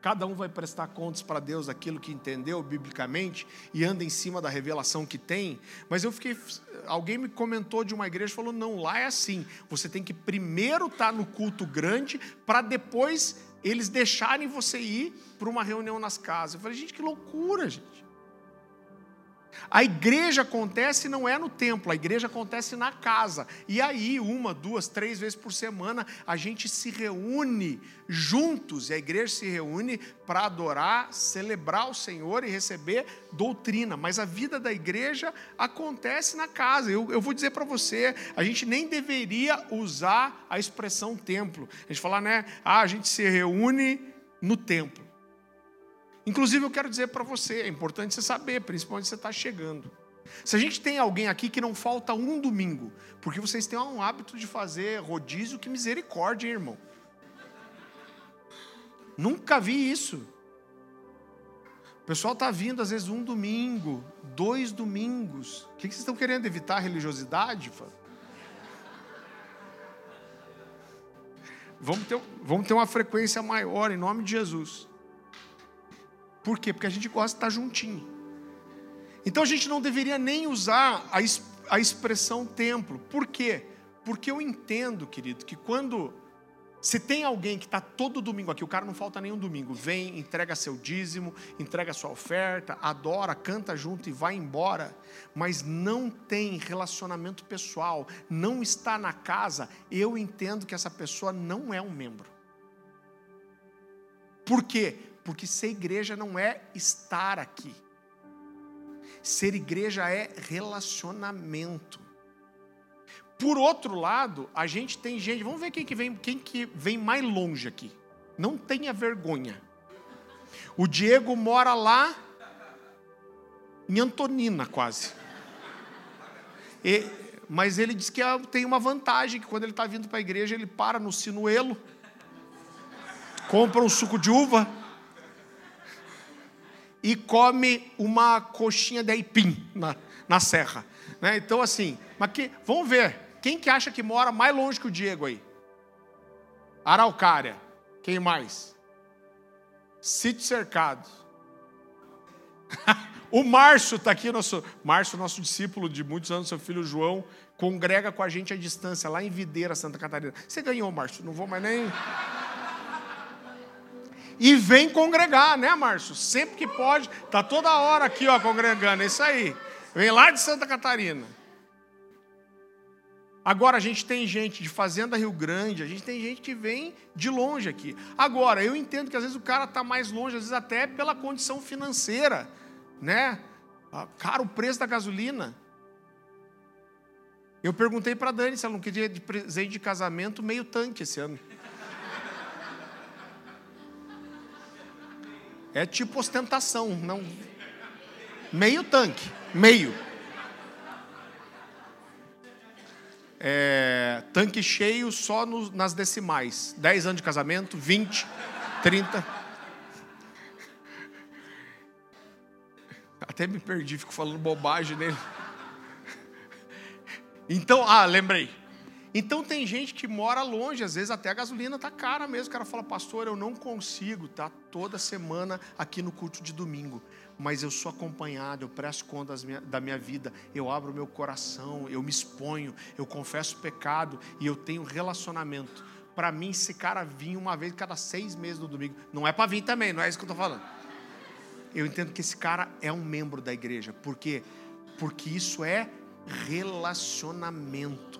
Cada um vai prestar contas para Deus aquilo que entendeu biblicamente e anda em cima da revelação que tem. Mas eu fiquei. Alguém me comentou de uma igreja falou: não, lá é assim. Você tem que primeiro estar no culto grande para depois eles deixarem você ir para uma reunião nas casas. Eu falei: gente, que loucura, gente. A igreja acontece não é no templo, a igreja acontece na casa. E aí, uma, duas, três vezes por semana, a gente se reúne juntos, e a igreja se reúne para adorar, celebrar o Senhor e receber doutrina. Mas a vida da igreja acontece na casa. Eu, eu vou dizer para você, a gente nem deveria usar a expressão templo. A gente fala, né? Ah, a gente se reúne no templo. Inclusive, eu quero dizer para você, é importante você saber, principalmente se você está chegando. Se a gente tem alguém aqui que não falta um domingo, porque vocês têm um hábito de fazer rodízio, que misericórdia, hein, irmão. Nunca vi isso. O pessoal está vindo, às vezes, um domingo, dois domingos. O que vocês estão querendo evitar a religiosidade? Vamos ter, vamos ter uma frequência maior, em nome de Jesus. Por quê? Porque a gente gosta de estar juntinho. Então a gente não deveria nem usar a, a expressão templo. Por quê? Porque eu entendo, querido, que quando se tem alguém que está todo domingo aqui, o cara não falta nenhum domingo, vem, entrega seu dízimo, entrega sua oferta, adora, canta junto e vai embora, mas não tem relacionamento pessoal, não está na casa, eu entendo que essa pessoa não é um membro. Por quê? Porque ser igreja não é estar aqui. Ser igreja é relacionamento. Por outro lado, a gente tem gente, vamos ver quem que vem, quem que vem mais longe aqui. Não tenha vergonha. O Diego mora lá em Antonina, quase. E, mas ele diz que tem uma vantagem, que quando ele está vindo para a igreja, ele para no sinuelo, compra um suco de uva e come uma coxinha de aipim na, na serra. Né? Então, assim, mas que, vamos ver. Quem que acha que mora mais longe que o Diego aí? Araucária. Quem mais? Sítio Cercado. o Márcio está aqui, nosso, Márcio, nosso discípulo de muitos anos, seu filho João, congrega com a gente à distância, lá em Videira, Santa Catarina. Você ganhou, Márcio, não vou mais nem. E vem congregar, né, Márcio? Sempre que pode, tá toda hora aqui, ó, congregando, é isso aí. Vem lá de Santa Catarina. Agora a gente tem gente de Fazenda Rio Grande, a gente tem gente que vem de longe aqui. Agora, eu entendo que às vezes o cara está mais longe, às vezes até pela condição financeira, né? Ah, cara, o preço da gasolina. Eu perguntei para Dani se ela não queria de presente de casamento meio tanque esse ano. É tipo ostentação, não. Meio tanque, meio. é, tanque cheio só no, nas decimais. 10 anos de casamento, 20, 30. Até me perdi, fico falando bobagem nele. Então, ah, lembrei. Então tem gente que mora longe, às vezes até a gasolina tá cara mesmo. O cara fala, pastor, eu não consigo, tá toda semana aqui no culto de domingo mas eu sou acompanhado, eu presto conta da minha vida, eu abro meu coração, eu me exponho, eu confesso pecado e eu tenho relacionamento. Para mim, esse cara vinha uma vez cada seis meses no domingo. Não é para vir também, não é isso que eu estou falando. Eu entendo que esse cara é um membro da igreja. Por quê? Porque isso é relacionamento.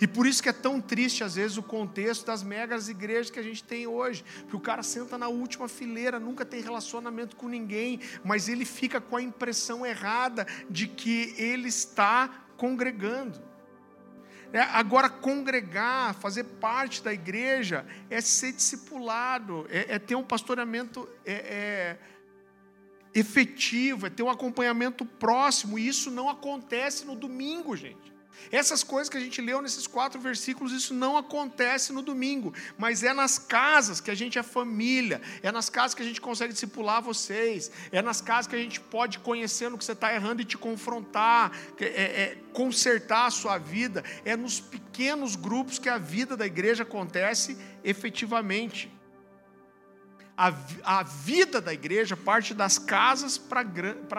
E por isso que é tão triste, às vezes, o contexto das megas igrejas que a gente tem hoje. Porque o cara senta na última fileira, nunca tem relacionamento com ninguém, mas ele fica com a impressão errada de que ele está congregando. É, agora, congregar, fazer parte da igreja, é ser discipulado, é, é ter um pastoreamento é, é efetivo, é ter um acompanhamento próximo, e isso não acontece no domingo, gente. Essas coisas que a gente leu nesses quatro versículos, isso não acontece no domingo, mas é nas casas que a gente é família, é nas casas que a gente consegue discipular vocês, é nas casas que a gente pode conhecer no que você está errando e te confrontar, é, é, consertar a sua vida, é nos pequenos grupos que a vida da igreja acontece efetivamente. A, a, vida da igreja parte das casas para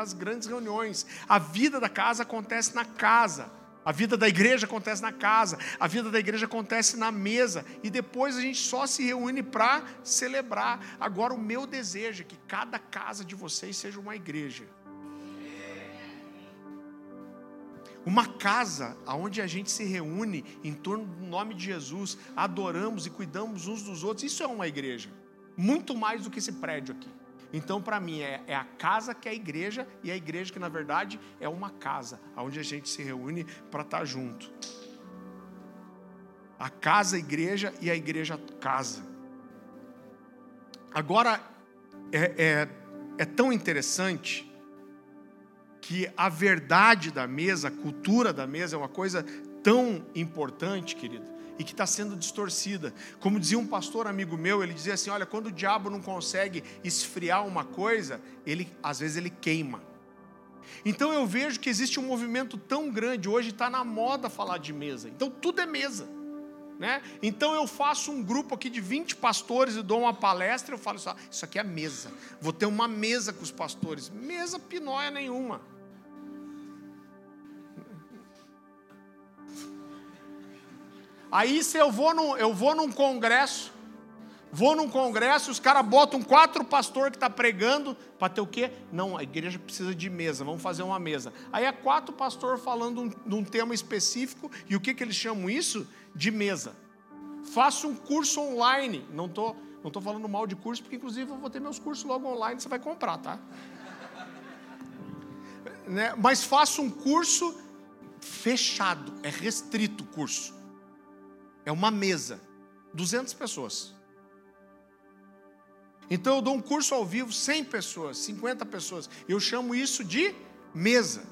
as grandes reuniões. A vida da casa acontece na casa. A vida da igreja acontece na casa, a vida da igreja acontece na mesa, e depois a gente só se reúne para celebrar. Agora, o meu desejo é que cada casa de vocês seja uma igreja. Uma casa onde a gente se reúne em torno do nome de Jesus, adoramos e cuidamos uns dos outros, isso é uma igreja. Muito mais do que esse prédio aqui. Então, para mim, é, é, a casa que é a igreja, e a igreja que, na verdade, é uma casa, onde a gente se reúne para estar tá junto. A casa, a igreja e a igreja, casa. Agora, é, é, é tão interessante que a verdade da mesa, a cultura da mesa é uma coisa tão importante, querido e que está sendo distorcida. Como dizia um pastor amigo meu, ele dizia assim: olha, quando o diabo não consegue esfriar uma coisa, ele às vezes ele queima. Então eu vejo que existe um movimento tão grande, hoje está na moda falar de mesa. Então tudo é mesa. Né? Então eu faço um grupo aqui de 20 pastores e dou uma palestra, eu falo isso aqui é mesa. Vou ter uma mesa com os pastores. Mesa pinóia nenhuma. Aí se eu vou num, eu vou num congresso, vou num congresso, os caras botam quatro pastores que está pregando para ter o quê? Não, a igreja precisa de mesa, vamos fazer uma mesa. Aí é quatro pastores falando um, de um tema específico, e o que, que eles chamam isso? De mesa. Faça um curso online. Não estou não tô falando mal de curso, porque inclusive eu vou ter meus cursos logo online, você vai comprar, tá? né? Mas faça um curso fechado, é restrito o curso. É uma mesa, 200 pessoas. Então eu dou um curso ao vivo, 100 pessoas, 50 pessoas. Eu chamo isso de mesa.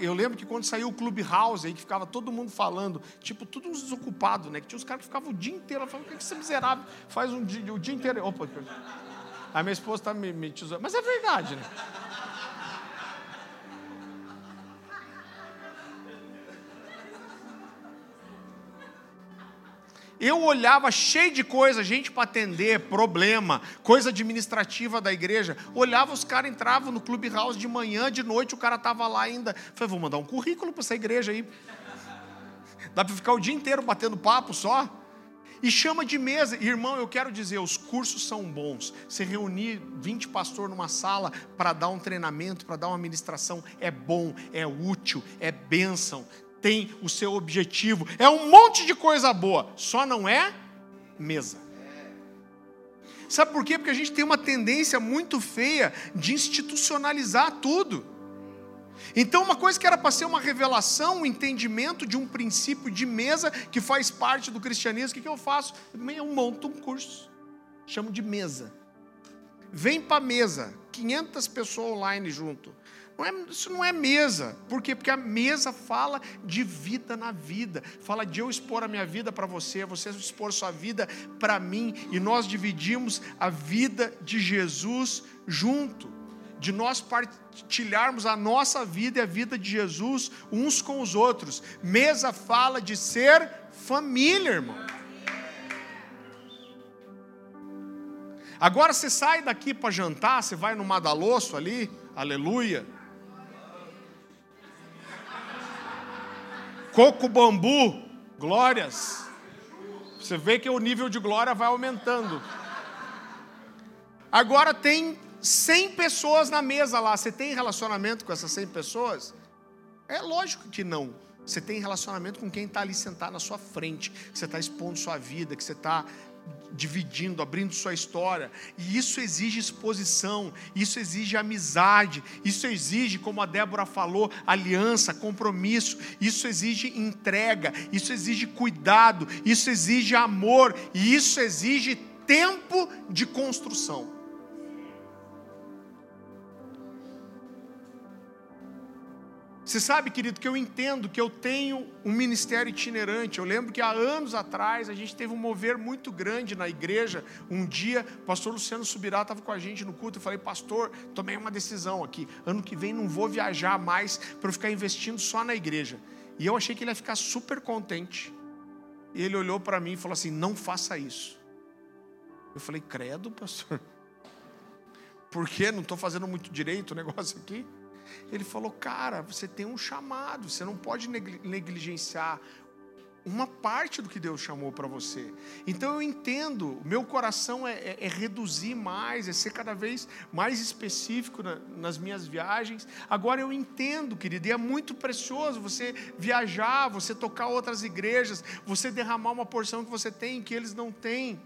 Eu lembro que quando saiu o Clubhouse, aí que ficava todo mundo falando, tipo, tudo uns desocupados, né? Que tinha os caras que ficavam o dia inteiro, falando, o que esse miserável faz um dia, o dia inteiro? Opa, a minha esposa está me, me tesourando. Mas é verdade, né? Eu olhava cheio de coisa, gente para atender, problema, coisa administrativa da igreja. Olhava, os caras entravam no clube house de manhã, de noite, o cara estava lá ainda. Falei, vou mandar um currículo para essa igreja aí. Dá para ficar o dia inteiro batendo papo só? E chama de mesa. Irmão, eu quero dizer, os cursos são bons. Se reunir 20 pastores numa sala para dar um treinamento, para dar uma ministração, é bom, é útil, é bênção tem o seu objetivo. É um monte de coisa boa, só não é mesa. Sabe por quê? Porque a gente tem uma tendência muito feia de institucionalizar tudo. Então, uma coisa que era para ser uma revelação, um entendimento de um princípio de mesa que faz parte do cristianismo, o que, que eu faço? Eu monto um curso, chamo de mesa. Vem para a mesa, 500 pessoas online junto. Não é, isso não é mesa. Por quê? Porque a mesa fala de vida na vida. Fala de eu expor a minha vida para você, você expor sua vida para mim. E nós dividimos a vida de Jesus junto. De nós partilharmos a nossa vida e a vida de Jesus uns com os outros. Mesa fala de ser família, irmão. Agora você sai daqui para jantar, você vai no Madalosso ali, aleluia. Coco bambu, glórias. Você vê que o nível de glória vai aumentando. Agora tem 100 pessoas na mesa lá. Você tem relacionamento com essas 100 pessoas? É lógico que não. Você tem relacionamento com quem está ali sentado na sua frente, que você está expondo sua vida, que você está dividindo, abrindo sua história. E isso exige exposição, isso exige amizade, isso exige, como a Débora falou, aliança, compromisso, isso exige entrega, isso exige cuidado, isso exige amor, e isso exige tempo de construção. Você sabe, querido, que eu entendo que eu tenho um ministério itinerante. Eu lembro que há anos atrás a gente teve um mover muito grande na igreja. Um dia, o pastor Luciano Subirá estava com a gente no culto. Eu falei, pastor, tomei uma decisão aqui. Ano que vem não vou viajar mais para eu ficar investindo só na igreja. E eu achei que ele ia ficar super contente. E ele olhou para mim e falou assim: não faça isso. Eu falei, credo, pastor. Por quê? Não estou fazendo muito direito o negócio aqui? Ele falou: Cara, você tem um chamado, você não pode negligenciar uma parte do que Deus chamou para você. Então eu entendo, meu coração é, é, é, reduzir mais, é ser cada vez mais específico na, nas minhas viagens. Agora eu entendo, querido, e é muito precioso você viajar, você tocar outras igrejas, você derramar uma porção que você tem que eles não têm.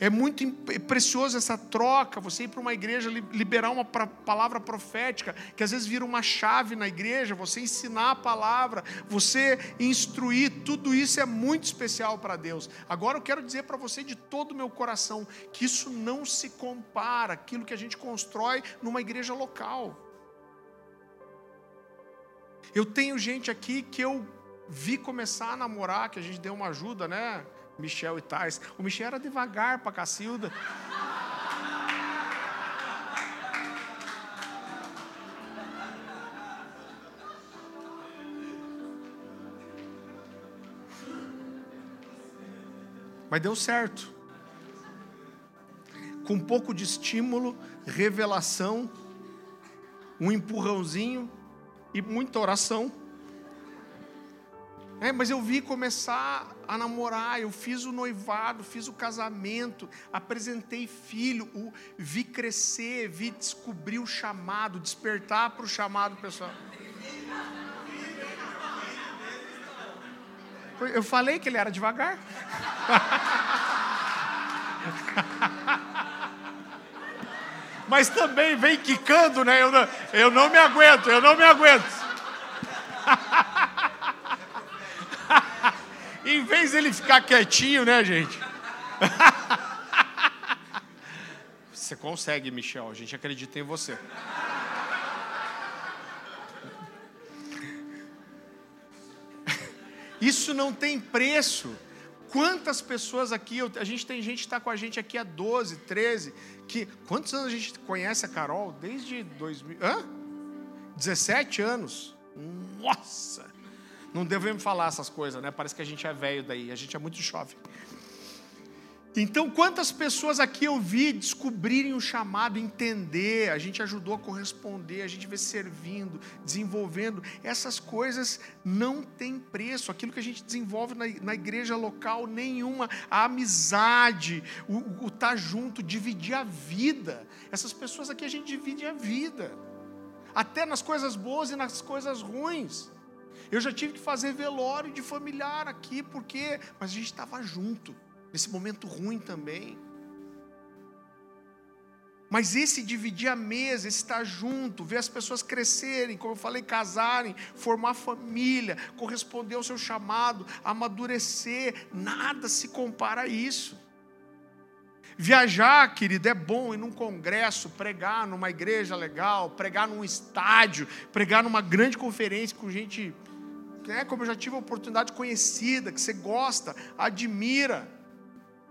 É muito precioso essa troca, você ir para uma igreja, liberar uma palavra profética, que às vezes vira uma chave na igreja, você ensinar a palavra, você instruir, tudo isso é muito especial para Deus. Agora eu quero dizer para você de todo o meu coração que isso não se compara àquilo que a gente constrói numa igreja local. Eu tenho gente aqui que eu vi começar a namorar, que a gente deu uma ajuda, né? Michel e Tais. O Michel era devagar para Cacilda. Mas deu certo. Com um pouco de estímulo, revelação, um empurrãozinho e muita oração. É, mas eu vi começar a namorar, eu fiz o noivado, fiz o casamento, apresentei filho, o, vi crescer, vi descobrir o chamado, despertar para o chamado pessoal. Eu falei que ele era devagar. Mas também vem quicando, né? Eu não, eu não me aguento, eu não me aguento. Em vez dele ficar quietinho, né, gente? Você consegue, Michel, a gente acredita em você. Isso não tem preço. Quantas pessoas aqui, a gente tem gente que está com a gente aqui há 12, 13, que, quantos anos a gente conhece a Carol? Desde 2000, hã? 17 anos. Nossa! Não devemos falar essas coisas, né? Parece que a gente é velho daí, a gente é muito jovem. Então, quantas pessoas aqui eu vi descobrirem o chamado, entender, a gente ajudou a corresponder, a gente vê servindo, desenvolvendo. Essas coisas não têm preço. Aquilo que a gente desenvolve na, na igreja local, nenhuma. A amizade, o estar tá junto, dividir a vida. Essas pessoas aqui a gente divide a vida. Até nas coisas boas e nas coisas ruins. Eu já tive que fazer velório de familiar aqui, porque mas a gente estava junto nesse momento ruim também. Mas esse dividir a mesa, esse estar junto, ver as pessoas crescerem, como eu falei, casarem, formar família, corresponder ao seu chamado, amadurecer, nada se compara a isso. Viajar, querido, é bom ir num congresso, pregar numa igreja legal, pregar num estádio, pregar numa grande conferência com gente, né, como eu já tive a oportunidade conhecida, que você gosta, admira.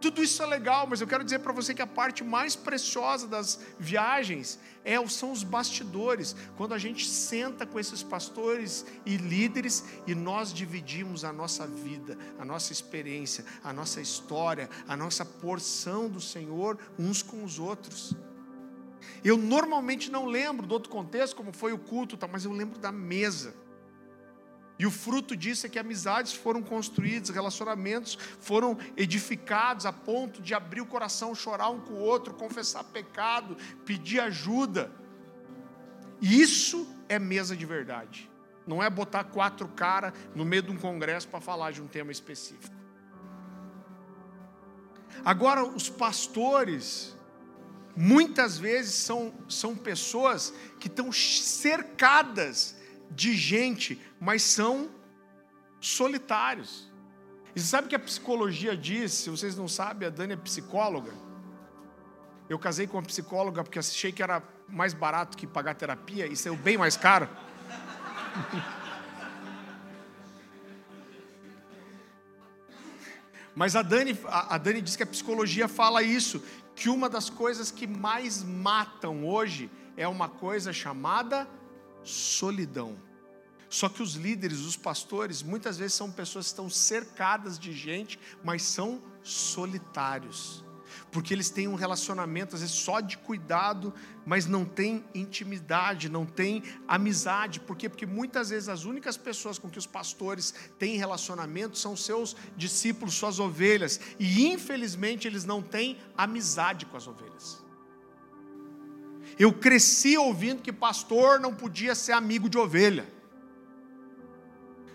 Tudo isso é legal, mas eu quero dizer para você que a parte mais preciosa das viagens é, são os bastidores. Quando a gente senta com esses pastores e líderes e nós dividimos a nossa vida, a nossa experiência, a nossa história, a nossa porção do Senhor uns com os outros. Eu normalmente não lembro do outro contexto, como foi o culto, mas eu lembro da mesa. E o fruto disso é que amizades foram construídas, relacionamentos foram edificados a ponto de abrir o coração, chorar um com o outro, confessar pecado, pedir ajuda. E isso é mesa de verdade. Não é botar quatro caras no meio de um congresso para falar de um tema específico. Agora, os pastores, muitas vezes, são, são pessoas que estão cercadas de gente, mas são solitários. E você sabe o que a psicologia diz? Se vocês não sabem, a Dani é psicóloga. Eu casei com uma psicóloga porque achei que era mais barato que pagar terapia e saiu bem mais caro. Mas a Dani, a Dani diz que a psicologia fala isso, que uma das coisas que mais matam hoje é uma coisa chamada solidão. Só que os líderes, os pastores, muitas vezes são pessoas que estão cercadas de gente, mas são solitários. Porque eles têm um relacionamento, às vezes, só de cuidado, mas não tem intimidade, não tem amizade. Por quê? Porque muitas vezes as únicas pessoas com que os pastores têm relacionamento são seus discípulos, suas ovelhas. E infelizmente eles não têm amizade com as ovelhas. Eu cresci ouvindo que pastor não podia ser amigo de ovelha.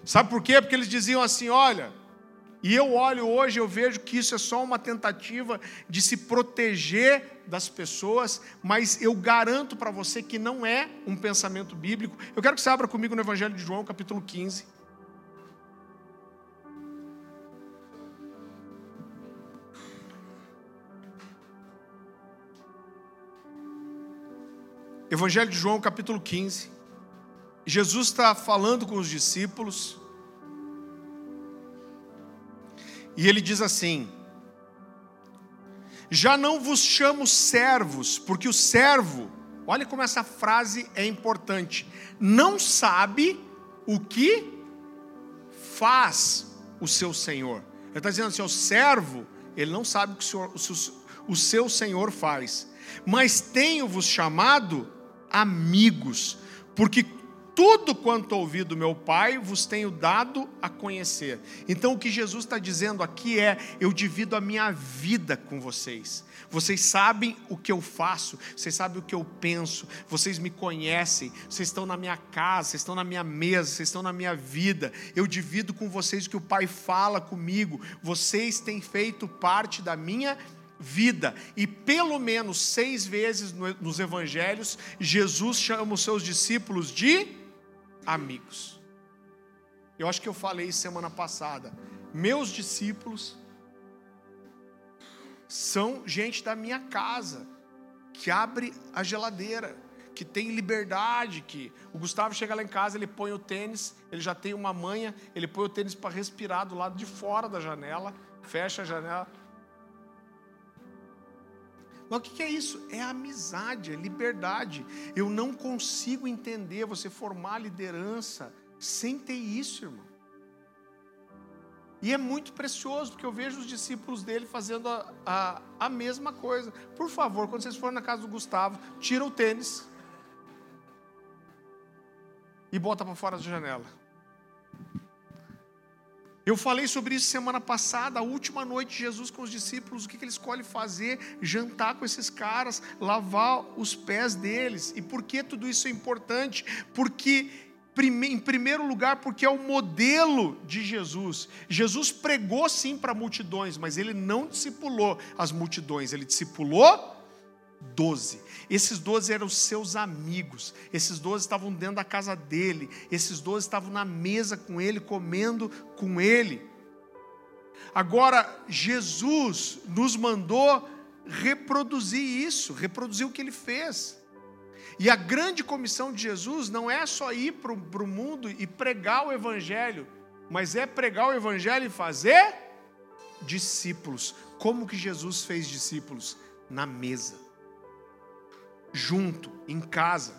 Sabe por quê? Porque eles diziam assim: olha, e eu olho hoje, eu vejo que isso é só uma tentativa de se proteger das pessoas, mas eu garanto para você que não é um pensamento bíblico. Eu quero que você abra comigo no Evangelho de João, capítulo 15. Evangelho de João, capítulo 15. Jesus está falando com os discípulos, e ele diz assim: Já não vos chamo servos, porque o servo, olha como essa frase é importante, não sabe o que faz o seu senhor. Ele está dizendo assim: o servo, ele não sabe o que o, senhor, o seu Senhor faz. Mas tenho-vos chamado amigos, porque tudo quanto ouvi do meu Pai vos tenho dado a conhecer. Então o que Jesus está dizendo aqui é: eu divido a minha vida com vocês. Vocês sabem o que eu faço, vocês sabem o que eu penso, vocês me conhecem, vocês estão na minha casa, vocês estão na minha mesa, vocês estão na minha vida. Eu divido com vocês o que o Pai fala comigo. Vocês têm feito parte da minha vida. E pelo menos seis vezes nos evangelhos, Jesus chama os seus discípulos de amigos. Eu acho que eu falei semana passada. Meus discípulos são gente da minha casa, que abre a geladeira, que tem liberdade, que o Gustavo chega lá em casa, ele põe o tênis, ele já tem uma manha, ele põe o tênis para respirar do lado de fora da janela, fecha a janela. Mas o que é isso? É amizade, é liberdade. Eu não consigo entender você formar liderança sem ter isso, irmão. E é muito precioso, porque eu vejo os discípulos dele fazendo a, a, a mesma coisa. Por favor, quando vocês forem na casa do Gustavo, tira o tênis e bota para fora da janela. Eu falei sobre isso semana passada, a última noite de Jesus com os discípulos, o que, ele escolhe fazer? Jantar com esses caras, lavar os pés deles. E por que tudo isso é importante? Porque em primeiro lugar, porque é o modelo de Jesus. Jesus pregou sim para multidões, mas ele não discipulou as multidões, ele discipulou doze. Esses doze eram seus amigos, esses doze estavam dentro da casa dele, esses doze estavam na mesa com ele, comendo com ele. Agora, Jesus nos mandou reproduzir isso, reproduzir o que ele fez. E a grande comissão de Jesus não é só ir para o mundo e pregar o Evangelho, mas é pregar o Evangelho e fazer discípulos. Como que Jesus fez discípulos? Na mesa junto, em casa.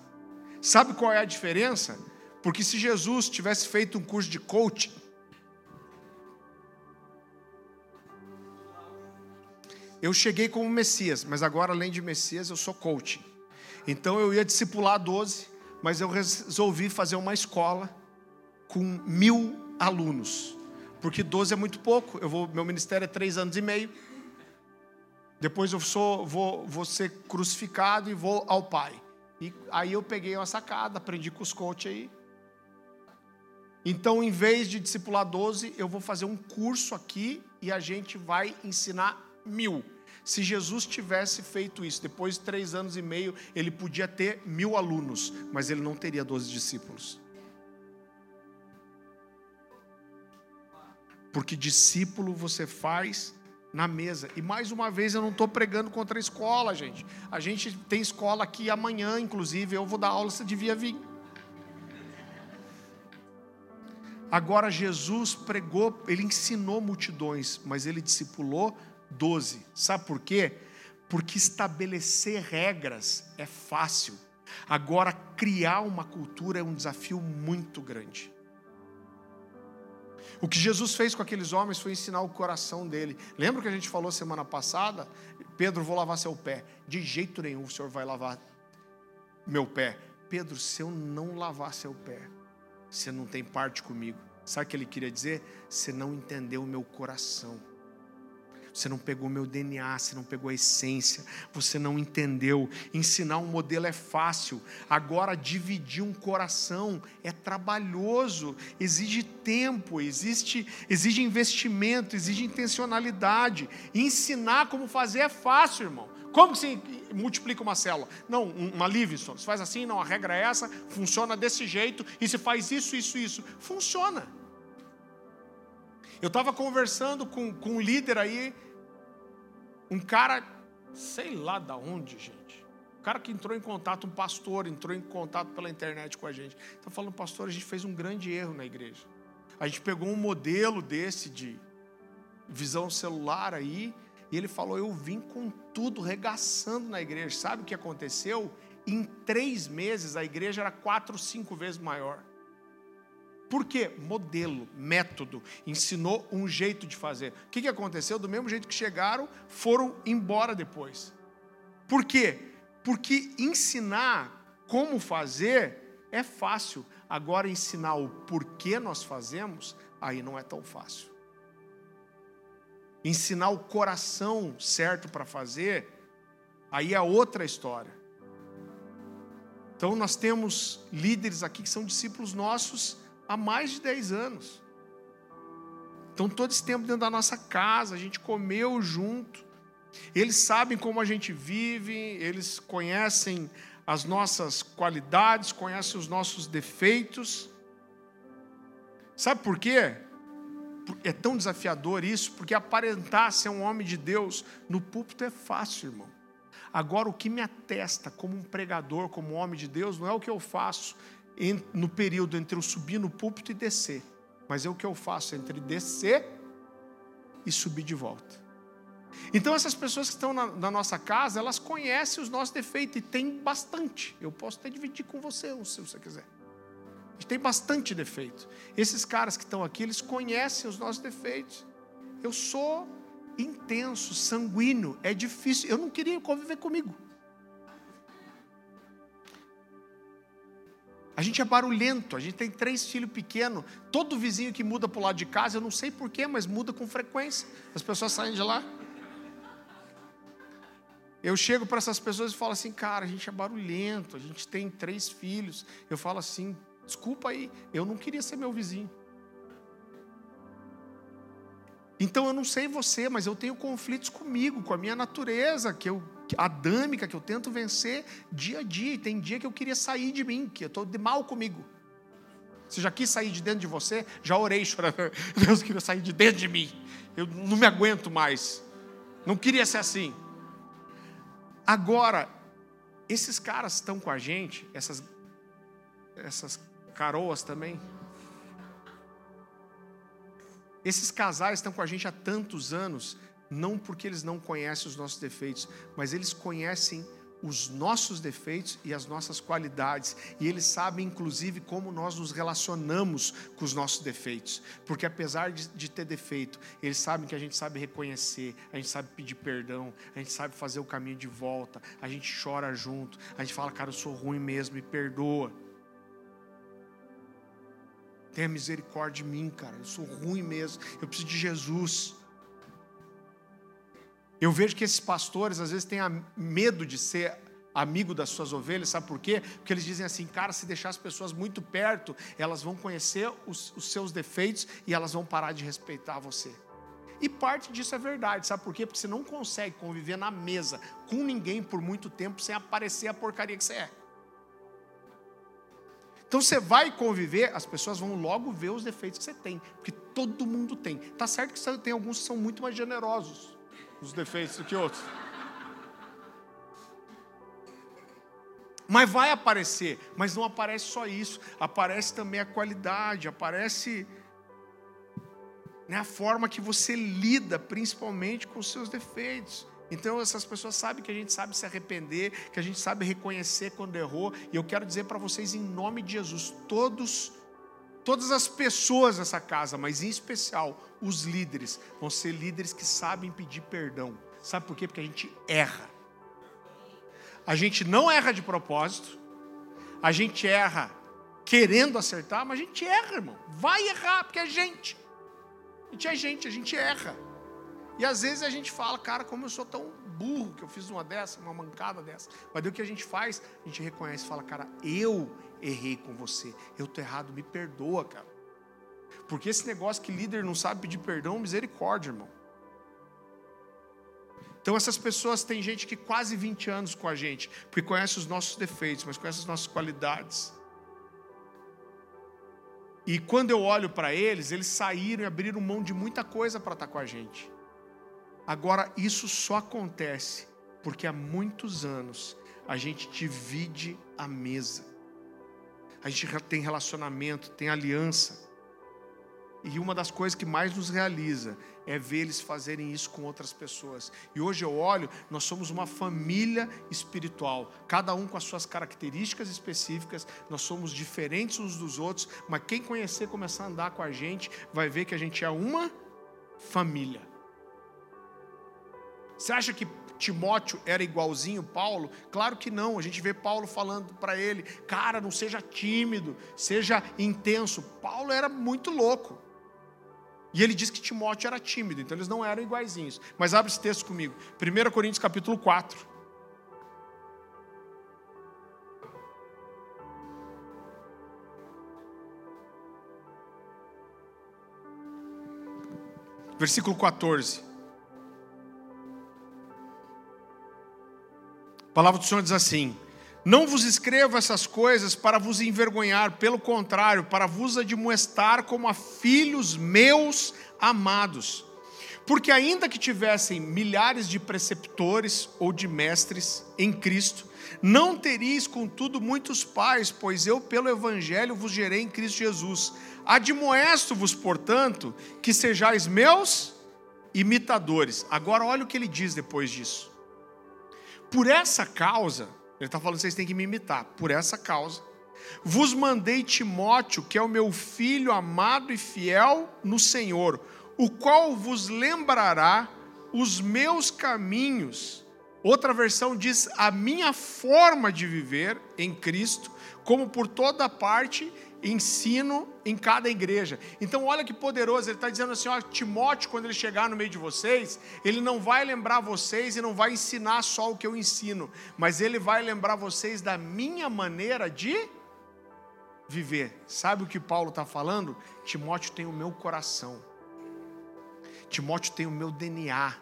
Sabe qual é a diferença? Porque se Jesus tivesse feito um curso de coaching, eu cheguei como Messias, mas agora além de Messias eu sou coaching. Então eu ia discipular 12, mas eu resolvi fazer uma escola com mil alunos, porque 12 é muito pouco. Eu vou, meu ministério é três anos e meio. Depois eu sou, vou, vou ser crucificado e vou ao Pai. E aí eu peguei uma sacada, aprendi com os coaches aí. Então, em vez de discipular 12, eu vou fazer um curso aqui e a gente vai ensinar mil. Se Jesus tivesse feito isso, depois de três anos e meio, ele podia ter mil alunos, mas ele não teria 12 discípulos. Porque discípulo você faz na mesa. E mais uma vez eu não estou pregando contra a escola, gente. A gente tem escola aqui amanhã, inclusive, eu vou dar aula, você devia vir. Agora Jesus pregou, ele ensinou multidões, mas ele discipulou doze. Sabe por quê? Porque estabelecer regras é fácil. Agora criar uma cultura é um desafio muito grande. O que Jesus fez com aqueles homens foi ensinar o coração dele. Lembra que a gente falou semana passada? Pedro, vou lavar seu pé. De jeito nenhum o Senhor vai lavar meu pé. Pedro, se eu não lavar seu pé, você não tem parte comigo. Sabe o que ele queria dizer? Você não entendeu o meu coração. Você não pegou meu DNA, você não pegou a essência, você não entendeu. Ensinar um modelo é fácil, agora dividir um coração é trabalhoso, exige tempo, existe, exige investimento, exige intencionalidade. ensinar como fazer é fácil, irmão. Como que se multiplica uma célula? Não, uma Livingston. Se faz assim, não, a regra é essa, funciona desse jeito, e se faz isso, isso, isso. Funciona. Eu estava conversando com, com um líder aí, um cara, sei lá da onde, gente. O cara que entrou em contato, um pastor, entrou em contato pela internet com a gente. Está falando, pastor, a gente fez um grande erro na igreja. A gente pegou um modelo desse de visão celular aí, e ele falou: Eu vim com tudo regaçando na igreja. Sabe o que aconteceu? Em três meses a igreja era quatro, cinco vezes maior. Por quê? Modelo, método. Ensinou um jeito de fazer. O que, que aconteceu? Do mesmo jeito que chegaram, foram embora depois. Por quê? Porque ensinar como fazer é fácil. Agora, ensinar o porquê nós fazemos, aí não é tão fácil. Ensinar o coração certo para fazer, aí é outra história. Então, nós temos líderes aqui que são discípulos nossos há mais de 10 anos. Então, todo esse tempo dentro da nossa casa, a gente comeu junto. Eles sabem como a gente vive, eles conhecem as nossas qualidades, conhecem os nossos defeitos. Sabe por quê? É tão desafiador isso, porque aparentar ser um homem de Deus no púlpito é fácil, irmão. Agora, o que me atesta como um pregador, como um homem de Deus, não é o que eu faço no período entre eu subir no púlpito e descer, mas é o que eu faço entre descer e subir de volta. Então, essas pessoas que estão na, na, nossa casa, elas conhecem os nossos defeitos e tem bastante. Eu posso até dividir com você, se você quiser. A gente tem bastante defeito. Esses caras que estão aqui, eles conhecem os nossos defeitos. Eu sou intenso, sanguíneo, é difícil. Eu não queria conviver comigo. A gente é barulhento, a gente tem três filhos pequenos. Todo vizinho que muda para o lado de casa, eu não sei porquê, mas muda com frequência. As pessoas saem de lá. Eu chego para essas pessoas e falo assim, cara, a gente é barulhento, a gente tem três filhos. Eu falo assim, desculpa aí, eu não queria ser meu vizinho. Então eu não sei você, mas eu tenho conflitos comigo, com a minha natureza, que eu adâmica que eu tento vencer dia a dia. E tem dia que eu queria sair de mim, que eu estou de mal comigo. Você já quis sair de dentro de você? Já orei chorando. Deus queria sair de dentro de mim. Eu não me aguento mais. Não queria ser assim. Agora, esses caras estão com a gente, essas, essas caroas também. Esses casais estão com a gente há tantos anos não porque eles não conhecem os nossos defeitos, mas eles conhecem os nossos defeitos e as nossas qualidades, e eles sabem inclusive como nós nos relacionamos com os nossos defeitos, porque apesar de, de, ter defeito, eles sabem que a gente sabe reconhecer, a gente sabe pedir perdão, a gente sabe fazer o caminho de volta, a gente chora junto, a gente fala, cara, eu sou ruim mesmo, me perdoa. Tenha misericórdia de mim, cara, eu sou ruim mesmo, eu preciso de Jesus. Eu vejo que esses pastores às vezes têm medo de ser amigo das suas ovelhas, sabe por quê? Porque eles dizem assim, cara, se deixar as pessoas muito perto, elas vão conhecer os, os seus defeitos e elas vão parar de respeitar você. E parte disso é verdade, sabe por quê? Porque você não consegue conviver na mesa com ninguém por muito tempo sem aparecer a porcaria que você é. Então você vai conviver, as pessoas vão logo ver os defeitos que você tem, porque todo mundo tem. Tá certo que tem alguns que são muito mais generosos os defeitos do que outros. Mas vai aparecer, mas não aparece só isso, aparece também a qualidade, aparece né, a forma que você lida, principalmente com os seus defeitos. Então essas pessoas sabem que a gente sabe se arrepender, que a gente sabe reconhecer quando errou, e eu quero dizer para vocês em nome de Jesus, todos todas as pessoas nessa casa, mas em especial os líderes, vão ser líderes que sabem pedir perdão. Sabe por quê? Porque a gente erra. A gente não erra de propósito, a gente erra querendo acertar, mas a gente erra, irmão. Vai errar, porque é gente. A gente é gente, a gente erra. E às vezes a gente fala, cara, como eu sou tão burro que eu fiz uma dessa, uma mancada dessa. Mas daí o que a gente faz? A gente reconhece e fala, cara, eu errei com você, eu tô errado, me perdoa, cara. Porque esse negócio que líder não sabe pedir perdão, misericórdia, irmão. Então essas pessoas têm gente que quase 20 anos com a gente, porque conhece os nossos defeitos, mas conhece as nossas qualidades. E quando eu olho para eles, eles saíram e abriram mão de muita coisa para estar com a gente. Agora, isso só acontece porque há muitos anos a gente divide a mesa a gente tem relacionamento, tem aliança. E uma das coisas que mais nos realiza é ver eles fazerem isso com outras pessoas. E hoje eu olho, nós somos uma família espiritual, cada um com as suas características específicas, nós somos diferentes uns dos outros, mas quem conhecer, começar a andar com a gente, vai ver que a gente é uma família. Você acha que Timóteo era igualzinho Paulo? Claro que não. A gente vê Paulo falando para ele: "Cara, não seja tímido, seja intenso". Paulo era muito louco. E ele diz que Timóteo era tímido, então eles não eram iguaizinhos. Mas abre esse texto comigo. 1 Coríntios capítulo 4. Versículo 14. Palavra do Senhor diz assim: não vos escrevo essas coisas para vos envergonhar, pelo contrário, para vos admoestar como a filhos meus amados. Porque, ainda que tivessem milhares de preceptores ou de mestres em Cristo, não teríeis, contudo, muitos pais, pois eu, pelo Evangelho, vos gerei em Cristo Jesus. Admoesto-vos, portanto, que sejais meus imitadores. Agora, olha o que ele diz depois disso. Por essa causa, ele está falando, vocês têm que me imitar. Por essa causa, vos mandei Timóteo, que é o meu filho amado e fiel no Senhor, o qual vos lembrará os meus caminhos. Outra versão diz a minha forma de viver em Cristo, como por toda parte ensino em cada igreja. Então, olha que poderoso, ele está dizendo assim: ó, Timóteo, quando ele chegar no meio de vocês, ele não vai lembrar vocês e não vai ensinar só o que eu ensino, mas ele vai lembrar vocês da minha maneira de viver. Sabe o que Paulo está falando? Timóteo tem o meu coração, Timóteo tem o meu DNA,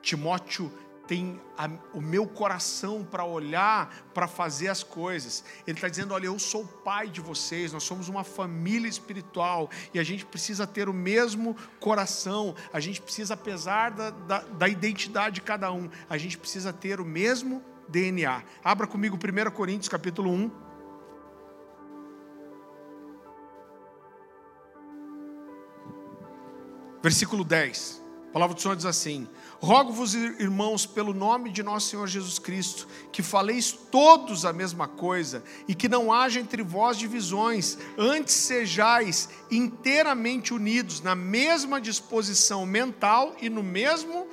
Timóteo tem a, o meu coração para olhar, para fazer as coisas. Ele está dizendo: olha, eu sou o pai de vocês, nós somos uma família espiritual e a gente precisa ter o mesmo coração, a gente precisa, apesar da, da, da identidade de cada um, a gente precisa ter o mesmo DNA. Abra comigo 1 Coríntios capítulo 1. Versículo 10. A palavra do Senhor diz assim: Rogo-vos, irmãos, pelo nome de nosso Senhor Jesus Cristo, que faleis todos a mesma coisa e que não haja entre vós divisões, antes sejais inteiramente unidos na mesma disposição mental e no mesmo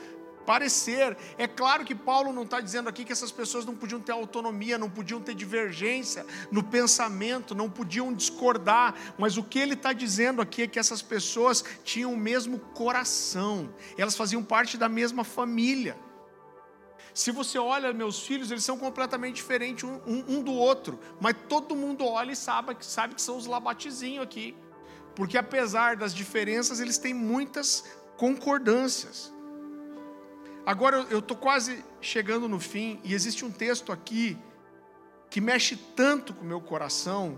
parecer. É claro que Paulo não está dizendo aqui que essas pessoas não podiam ter autonomia, não podiam ter divergência no pensamento, não podiam discordar, mas o que ele está dizendo aqui é que essas pessoas tinham o mesmo coração, elas faziam parte da mesma família. Se você olha meus filhos, eles são completamente diferentes um, um, um do outro, mas todo mundo olha e sabe, sabe que são os labatizinhos aqui, porque apesar das diferenças, eles têm muitas concordâncias. Agora eu estou quase chegando no fim e existe um texto aqui que mexe tanto com o meu coração,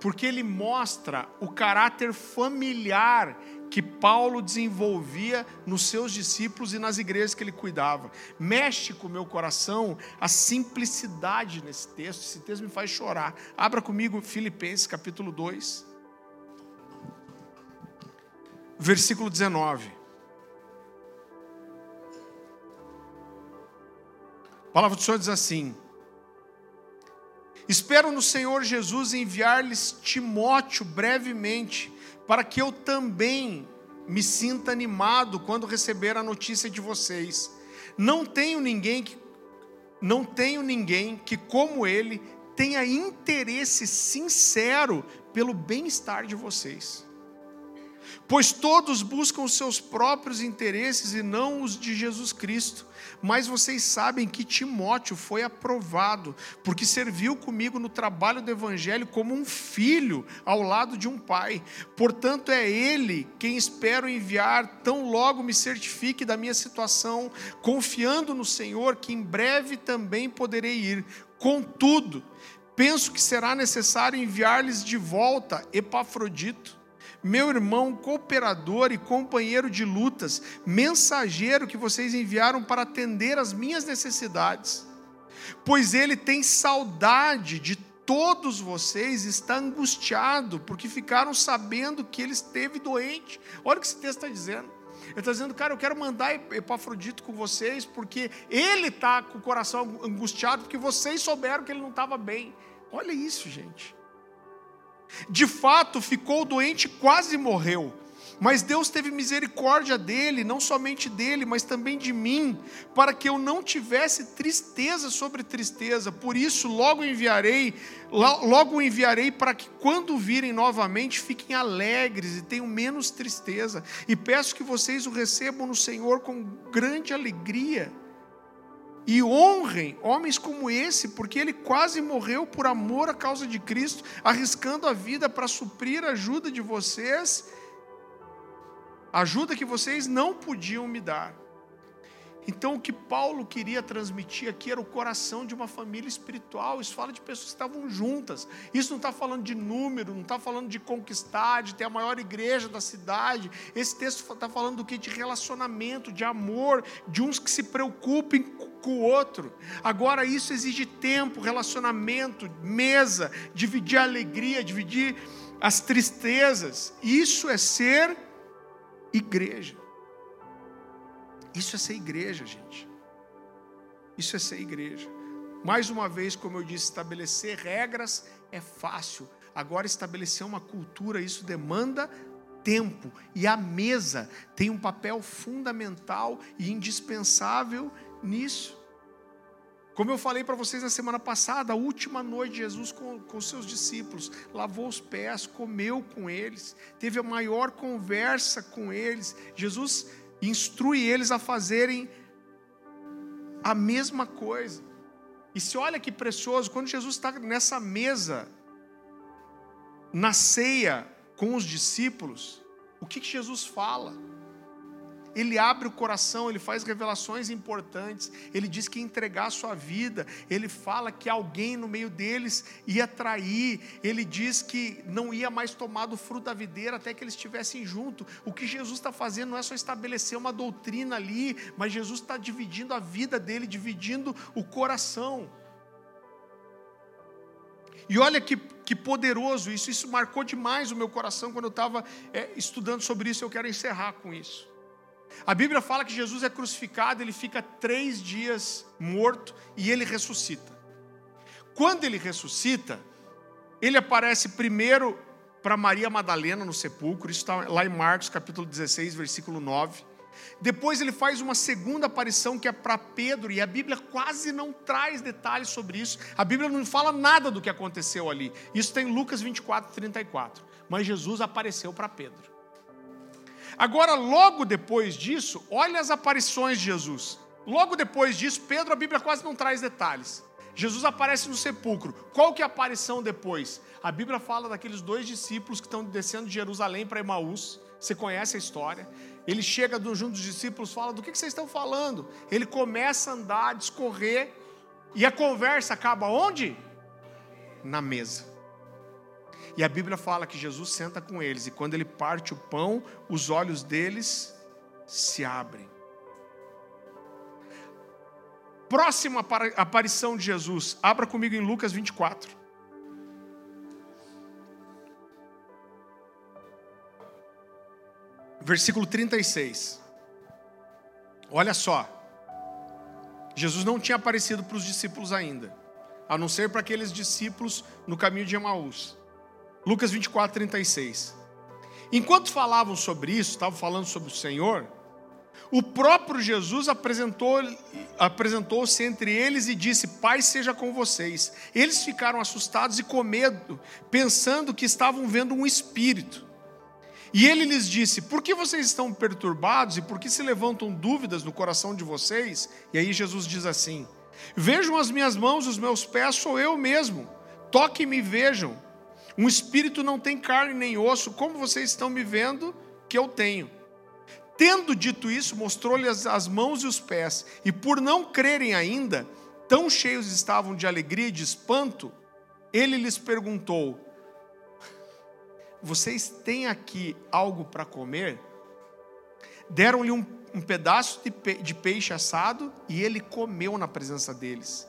porque ele mostra o caráter familiar que Paulo desenvolvia nos seus discípulos e nas igrejas que ele cuidava. Mexe com o meu coração a simplicidade nesse texto. Esse texto me faz chorar. Abra comigo Filipenses capítulo 2, versículo 19. Palavra do Senhor diz assim: Espero no Senhor Jesus enviar-lhes Timóteo brevemente, para que eu também me sinta animado quando receber a notícia de vocês. Não tenho ninguém que não tenho ninguém que como ele tenha interesse sincero pelo bem-estar de vocês. Pois todos buscam os seus próprios interesses e não os de Jesus Cristo. Mas vocês sabem que Timóteo foi aprovado, porque serviu comigo no trabalho do Evangelho como um filho ao lado de um pai. Portanto, é ele quem espero enviar, tão logo me certifique da minha situação, confiando no Senhor que em breve também poderei ir. Contudo, penso que será necessário enviar-lhes de volta Epafrodito meu irmão, cooperador e companheiro de lutas, mensageiro que vocês enviaram para atender às minhas necessidades. Pois ele tem saudade de todos vocês está angustiado, porque ficaram sabendo que ele esteve doente. Olha o que esse texto está dizendo. Ele está dizendo, cara, eu quero mandar Epafrodito com vocês, porque ele está com o coração angustiado, porque vocês souberam que ele não estava bem. Olha isso, gente. De fato, ficou doente, quase morreu. Mas Deus teve misericórdia dele, não somente dele, mas também de mim, para que eu não tivesse tristeza sobre tristeza. Por isso, logo enviarei, logo enviarei para que quando virem novamente, fiquem alegres e tenham menos tristeza. E peço que vocês o recebam no Senhor com grande alegria. E honrem homens como esse, porque ele quase morreu por amor à causa de Cristo, arriscando a vida para suprir a ajuda de vocês ajuda que vocês não podiam me dar. Então, o que Paulo queria transmitir aqui era o coração de uma família espiritual. Isso fala de pessoas que estavam juntas. Isso não está falando de número, não está falando de conquistar, de ter a maior igreja da cidade. Esse texto está falando do que? De relacionamento, de amor, de uns que se preocupem com o outro. Agora, isso exige tempo, relacionamento, mesa, dividir a alegria, dividir as tristezas. Isso é ser igreja. Isso é ser igreja, gente. Isso é ser igreja. Mais uma vez, como eu disse, estabelecer regras é fácil. Agora, estabelecer uma cultura, isso demanda tempo. E a mesa tem um papel fundamental e indispensável nisso. Como eu falei para vocês na semana passada, a última noite, Jesus com, com seus discípulos lavou os pés, comeu com eles, teve a maior conversa com eles. Jesus instrui eles a fazerem a mesma coisa. E se olha que precioso, quando Jesus está nessa mesa, na ceia com os discípulos, o que, que Jesus fala? Ele abre o coração, ele faz revelações importantes, ele diz que ia entregar a sua vida, ele fala que alguém no meio deles ia trair, ele diz que não ia mais tomar do fruto da videira até que eles estivessem juntos. O que Jesus está fazendo não é só estabelecer uma doutrina ali, mas Jesus está dividindo a vida dele, dividindo o coração. E olha que, que poderoso isso, isso marcou demais o meu coração quando eu estava é, estudando sobre isso. Eu quero encerrar com isso. A Bíblia fala que Jesus é crucificado, ele fica três dias morto e ele ressuscita. Quando ele ressuscita, ele aparece primeiro para Maria Madalena no sepulcro, isso está lá em Marcos capítulo 16, versículo 9. Depois ele faz uma segunda aparição que é para Pedro, e a Bíblia quase não traz detalhes sobre isso. A Bíblia não fala nada do que aconteceu ali. Isso tem Lucas 24, 34. Mas Jesus apareceu para Pedro. Agora, logo depois disso, olha as aparições de Jesus. Logo depois disso, Pedro, a Bíblia quase não traz detalhes. Jesus aparece no sepulcro. Qual que é a aparição depois? A Bíblia fala daqueles dois discípulos que estão descendo de Jerusalém para Emaús. Você conhece a história? Ele chega junto dos discípulos, fala: Do que vocês estão falando? Ele começa a andar, a discorrer, e a conversa acaba onde? Na mesa. E a Bíblia fala que Jesus senta com eles, e quando ele parte o pão, os olhos deles se abrem. Próxima aparição de Jesus, abra comigo em Lucas 24. Versículo 36. Olha só. Jesus não tinha aparecido para os discípulos ainda, a não ser para aqueles discípulos no caminho de Emaús. Lucas 24, 36. Enquanto falavam sobre isso, estavam falando sobre o Senhor, o próprio Jesus apresentou-se apresentou entre eles e disse: Pai seja com vocês. Eles ficaram assustados e com medo, pensando que estavam vendo um espírito. E ele lhes disse: Por que vocês estão perturbados e por que se levantam dúvidas no coração de vocês? E aí Jesus diz assim: Vejam as minhas mãos, os meus pés, sou eu mesmo. Toquem-me e vejam. Um espírito não tem carne nem osso, como vocês estão me vendo que eu tenho. Tendo dito isso, mostrou-lhes as mãos e os pés, e por não crerem ainda, tão cheios estavam de alegria e de espanto, ele lhes perguntou: Vocês têm aqui algo para comer? Deram-lhe um, um, pedaço de, pe de peixe assado e ele comeu na presença deles.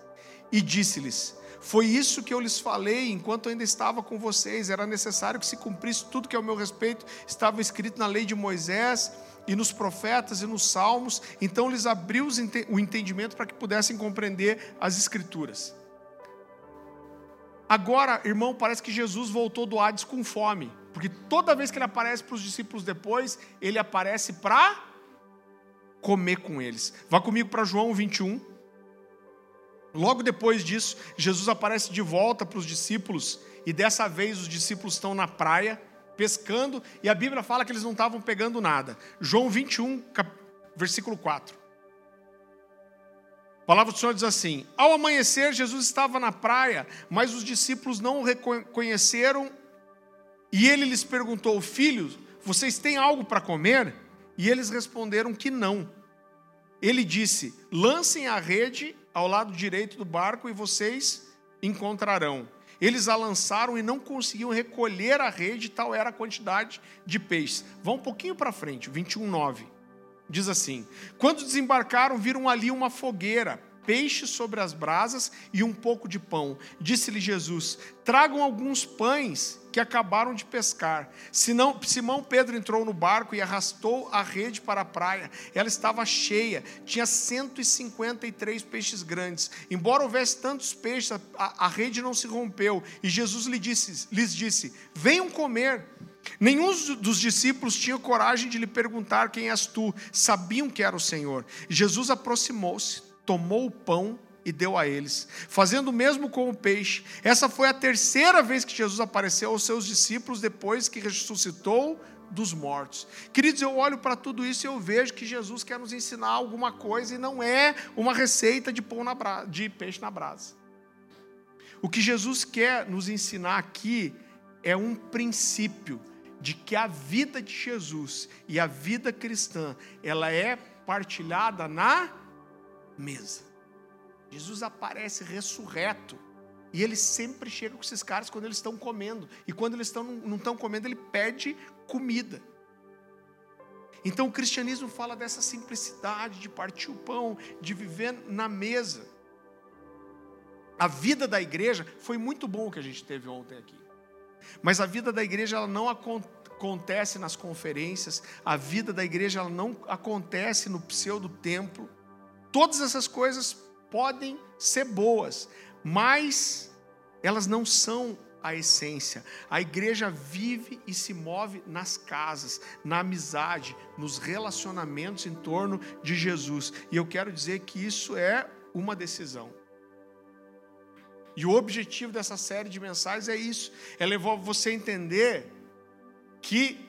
E disse-lhes: Foi isso que eu lhes falei enquanto ainda estava com vocês. Era necessário que se cumprisse tudo que ao meu respeito estava escrito na lei de Moisés e nos profetas e nos salmos. Então lhes abriu o entendimento para que pudessem compreender as escrituras. Agora, irmão, parece que Jesus voltou do Hades com fome, porque toda vez que ele aparece para os discípulos depois, ele aparece para comer com eles. Vá comigo para João 21. Logo depois disso, Jesus aparece de volta para os discípulos, e dessa vez os discípulos estão na praia, pescando, e a Bíblia fala que eles não estavam pegando nada. João 21, versículo 4. A palavra do Senhor diz assim: Ao amanhecer, Jesus estava na praia, mas os discípulos não o reconheceram, e ele lhes perguntou: Filhos, vocês têm algo para comer? E eles responderam que não. Ele disse: Lancem a rede ao lado direito do barco e vocês encontrarão. Eles a lançaram e não conseguiam recolher a rede, tal era a quantidade de peixes. Vão um pouquinho para frente, 21, 9. Diz assim: Quando desembarcaram, viram ali uma fogueira, peixe sobre as brasas e um pouco de pão. Disse-lhe Jesus: Tragam alguns pães que acabaram de pescar. Senão, Simão Pedro entrou no barco e arrastou a rede para a praia. Ela estava cheia, tinha 153 peixes grandes. Embora houvesse tantos peixes, a, a rede não se rompeu. E Jesus lhe disse, lhes disse: Venham comer. Nenhum dos discípulos tinha coragem de lhe perguntar quem és tu, sabiam que era o Senhor. Jesus aproximou-se, tomou o pão e deu a eles, fazendo o mesmo com o peixe. Essa foi a terceira vez que Jesus apareceu aos seus discípulos depois que ressuscitou dos mortos. Queridos, eu olho para tudo isso e eu vejo que Jesus quer nos ensinar alguma coisa e não é uma receita de pão na de peixe na brasa. O que Jesus quer nos ensinar aqui é um princípio de que a vida de Jesus e a vida cristã, ela é partilhada na mesa. Jesus aparece ressurreto. E ele sempre chega com esses caras quando eles estão comendo. E quando eles estão, não estão comendo, ele pede comida. Então o cristianismo fala dessa simplicidade de partir o pão, de viver na mesa. A vida da igreja foi muito bom o que a gente teve ontem aqui. Mas a vida da igreja ela não acontece nas conferências, a vida da igreja ela não acontece no pseudo templo. Todas essas coisas podem ser boas, mas elas não são a essência. A igreja vive e se move nas casas, na amizade, nos relacionamentos em torno de Jesus. E eu quero dizer que isso é uma decisão. E o objetivo dessa série de mensagens é isso: é levar você a entender que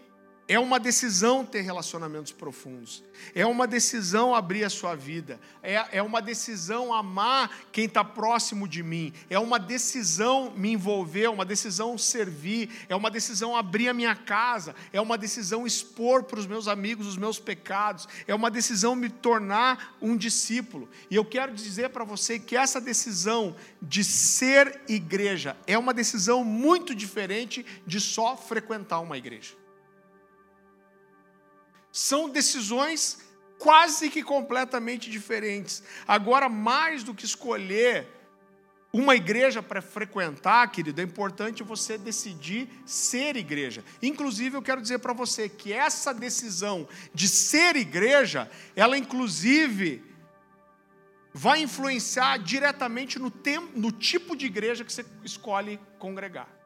é uma decisão ter relacionamentos profundos. É uma decisão abrir a sua vida. É, é uma decisão amar quem está próximo de mim. É uma decisão me envolver, é uma decisão servir. É uma decisão abrir a minha casa. É uma decisão expor para os meus amigos os meus pecados. É uma decisão me tornar um discípulo. E eu quero dizer para você que essa decisão de ser igreja é uma decisão muito diferente de só frequentar uma igreja. São decisões quase que completamente diferentes. Agora, mais do que escolher uma igreja para frequentar, querido, é importante você decidir ser igreja. Inclusive, eu quero dizer para você que essa decisão de ser igreja, ela inclusive vai influenciar diretamente no, tempo, no tipo de igreja que você escolhe congregar.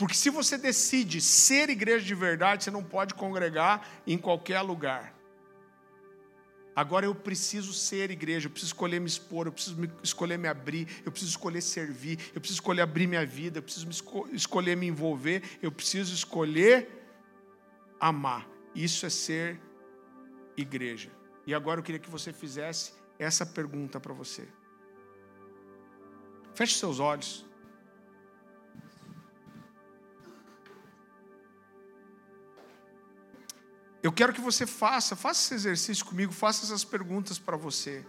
Porque se você decide ser igreja de verdade, você não pode congregar em qualquer lugar. Agora eu preciso ser igreja, eu preciso escolher me expor, eu preciso escolher me abrir, eu preciso escolher servir, eu preciso escolher abrir minha vida, eu preciso me esco escolher me envolver, eu preciso escolher amar. Isso é ser igreja. E agora eu queria que você fizesse essa pergunta para você. Feche seus olhos. Eu quero que você faça, faça esse exercício comigo, faça essas perguntas para você.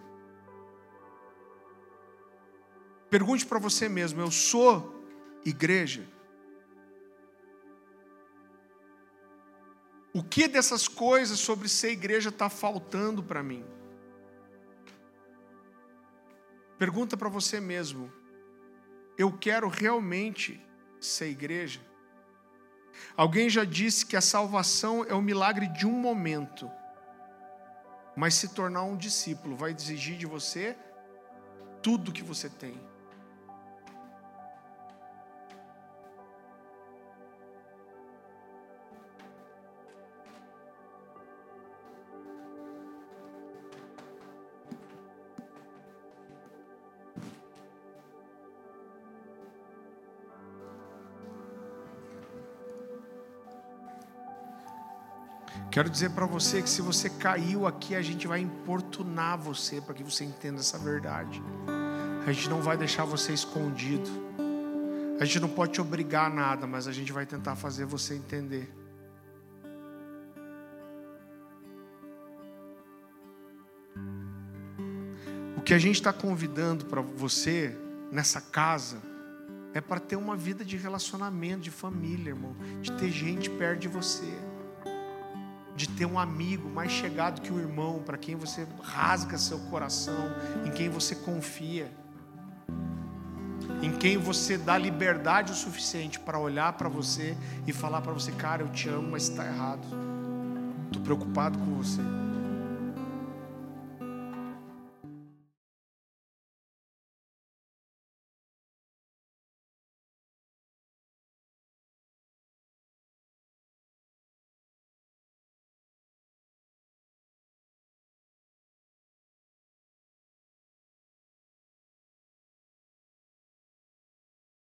Pergunte para você mesmo: eu sou igreja? O que dessas coisas sobre ser igreja está faltando para mim? Pergunta para você mesmo: eu quero realmente ser igreja? Alguém já disse que a salvação é o milagre de um momento, mas se tornar um discípulo vai exigir de você tudo que você tem. Quero dizer para você que se você caiu aqui, a gente vai importunar você para que você entenda essa verdade. A gente não vai deixar você escondido. A gente não pode te obrigar a nada, mas a gente vai tentar fazer você entender. O que a gente está convidando para você nessa casa é para ter uma vida de relacionamento, de família, irmão, de ter gente perto de você de ter um amigo mais chegado que o irmão, para quem você rasga seu coração, em quem você confia, em quem você dá liberdade o suficiente para olhar para você e falar para você, cara, eu te amo, mas está errado. Estou preocupado com você.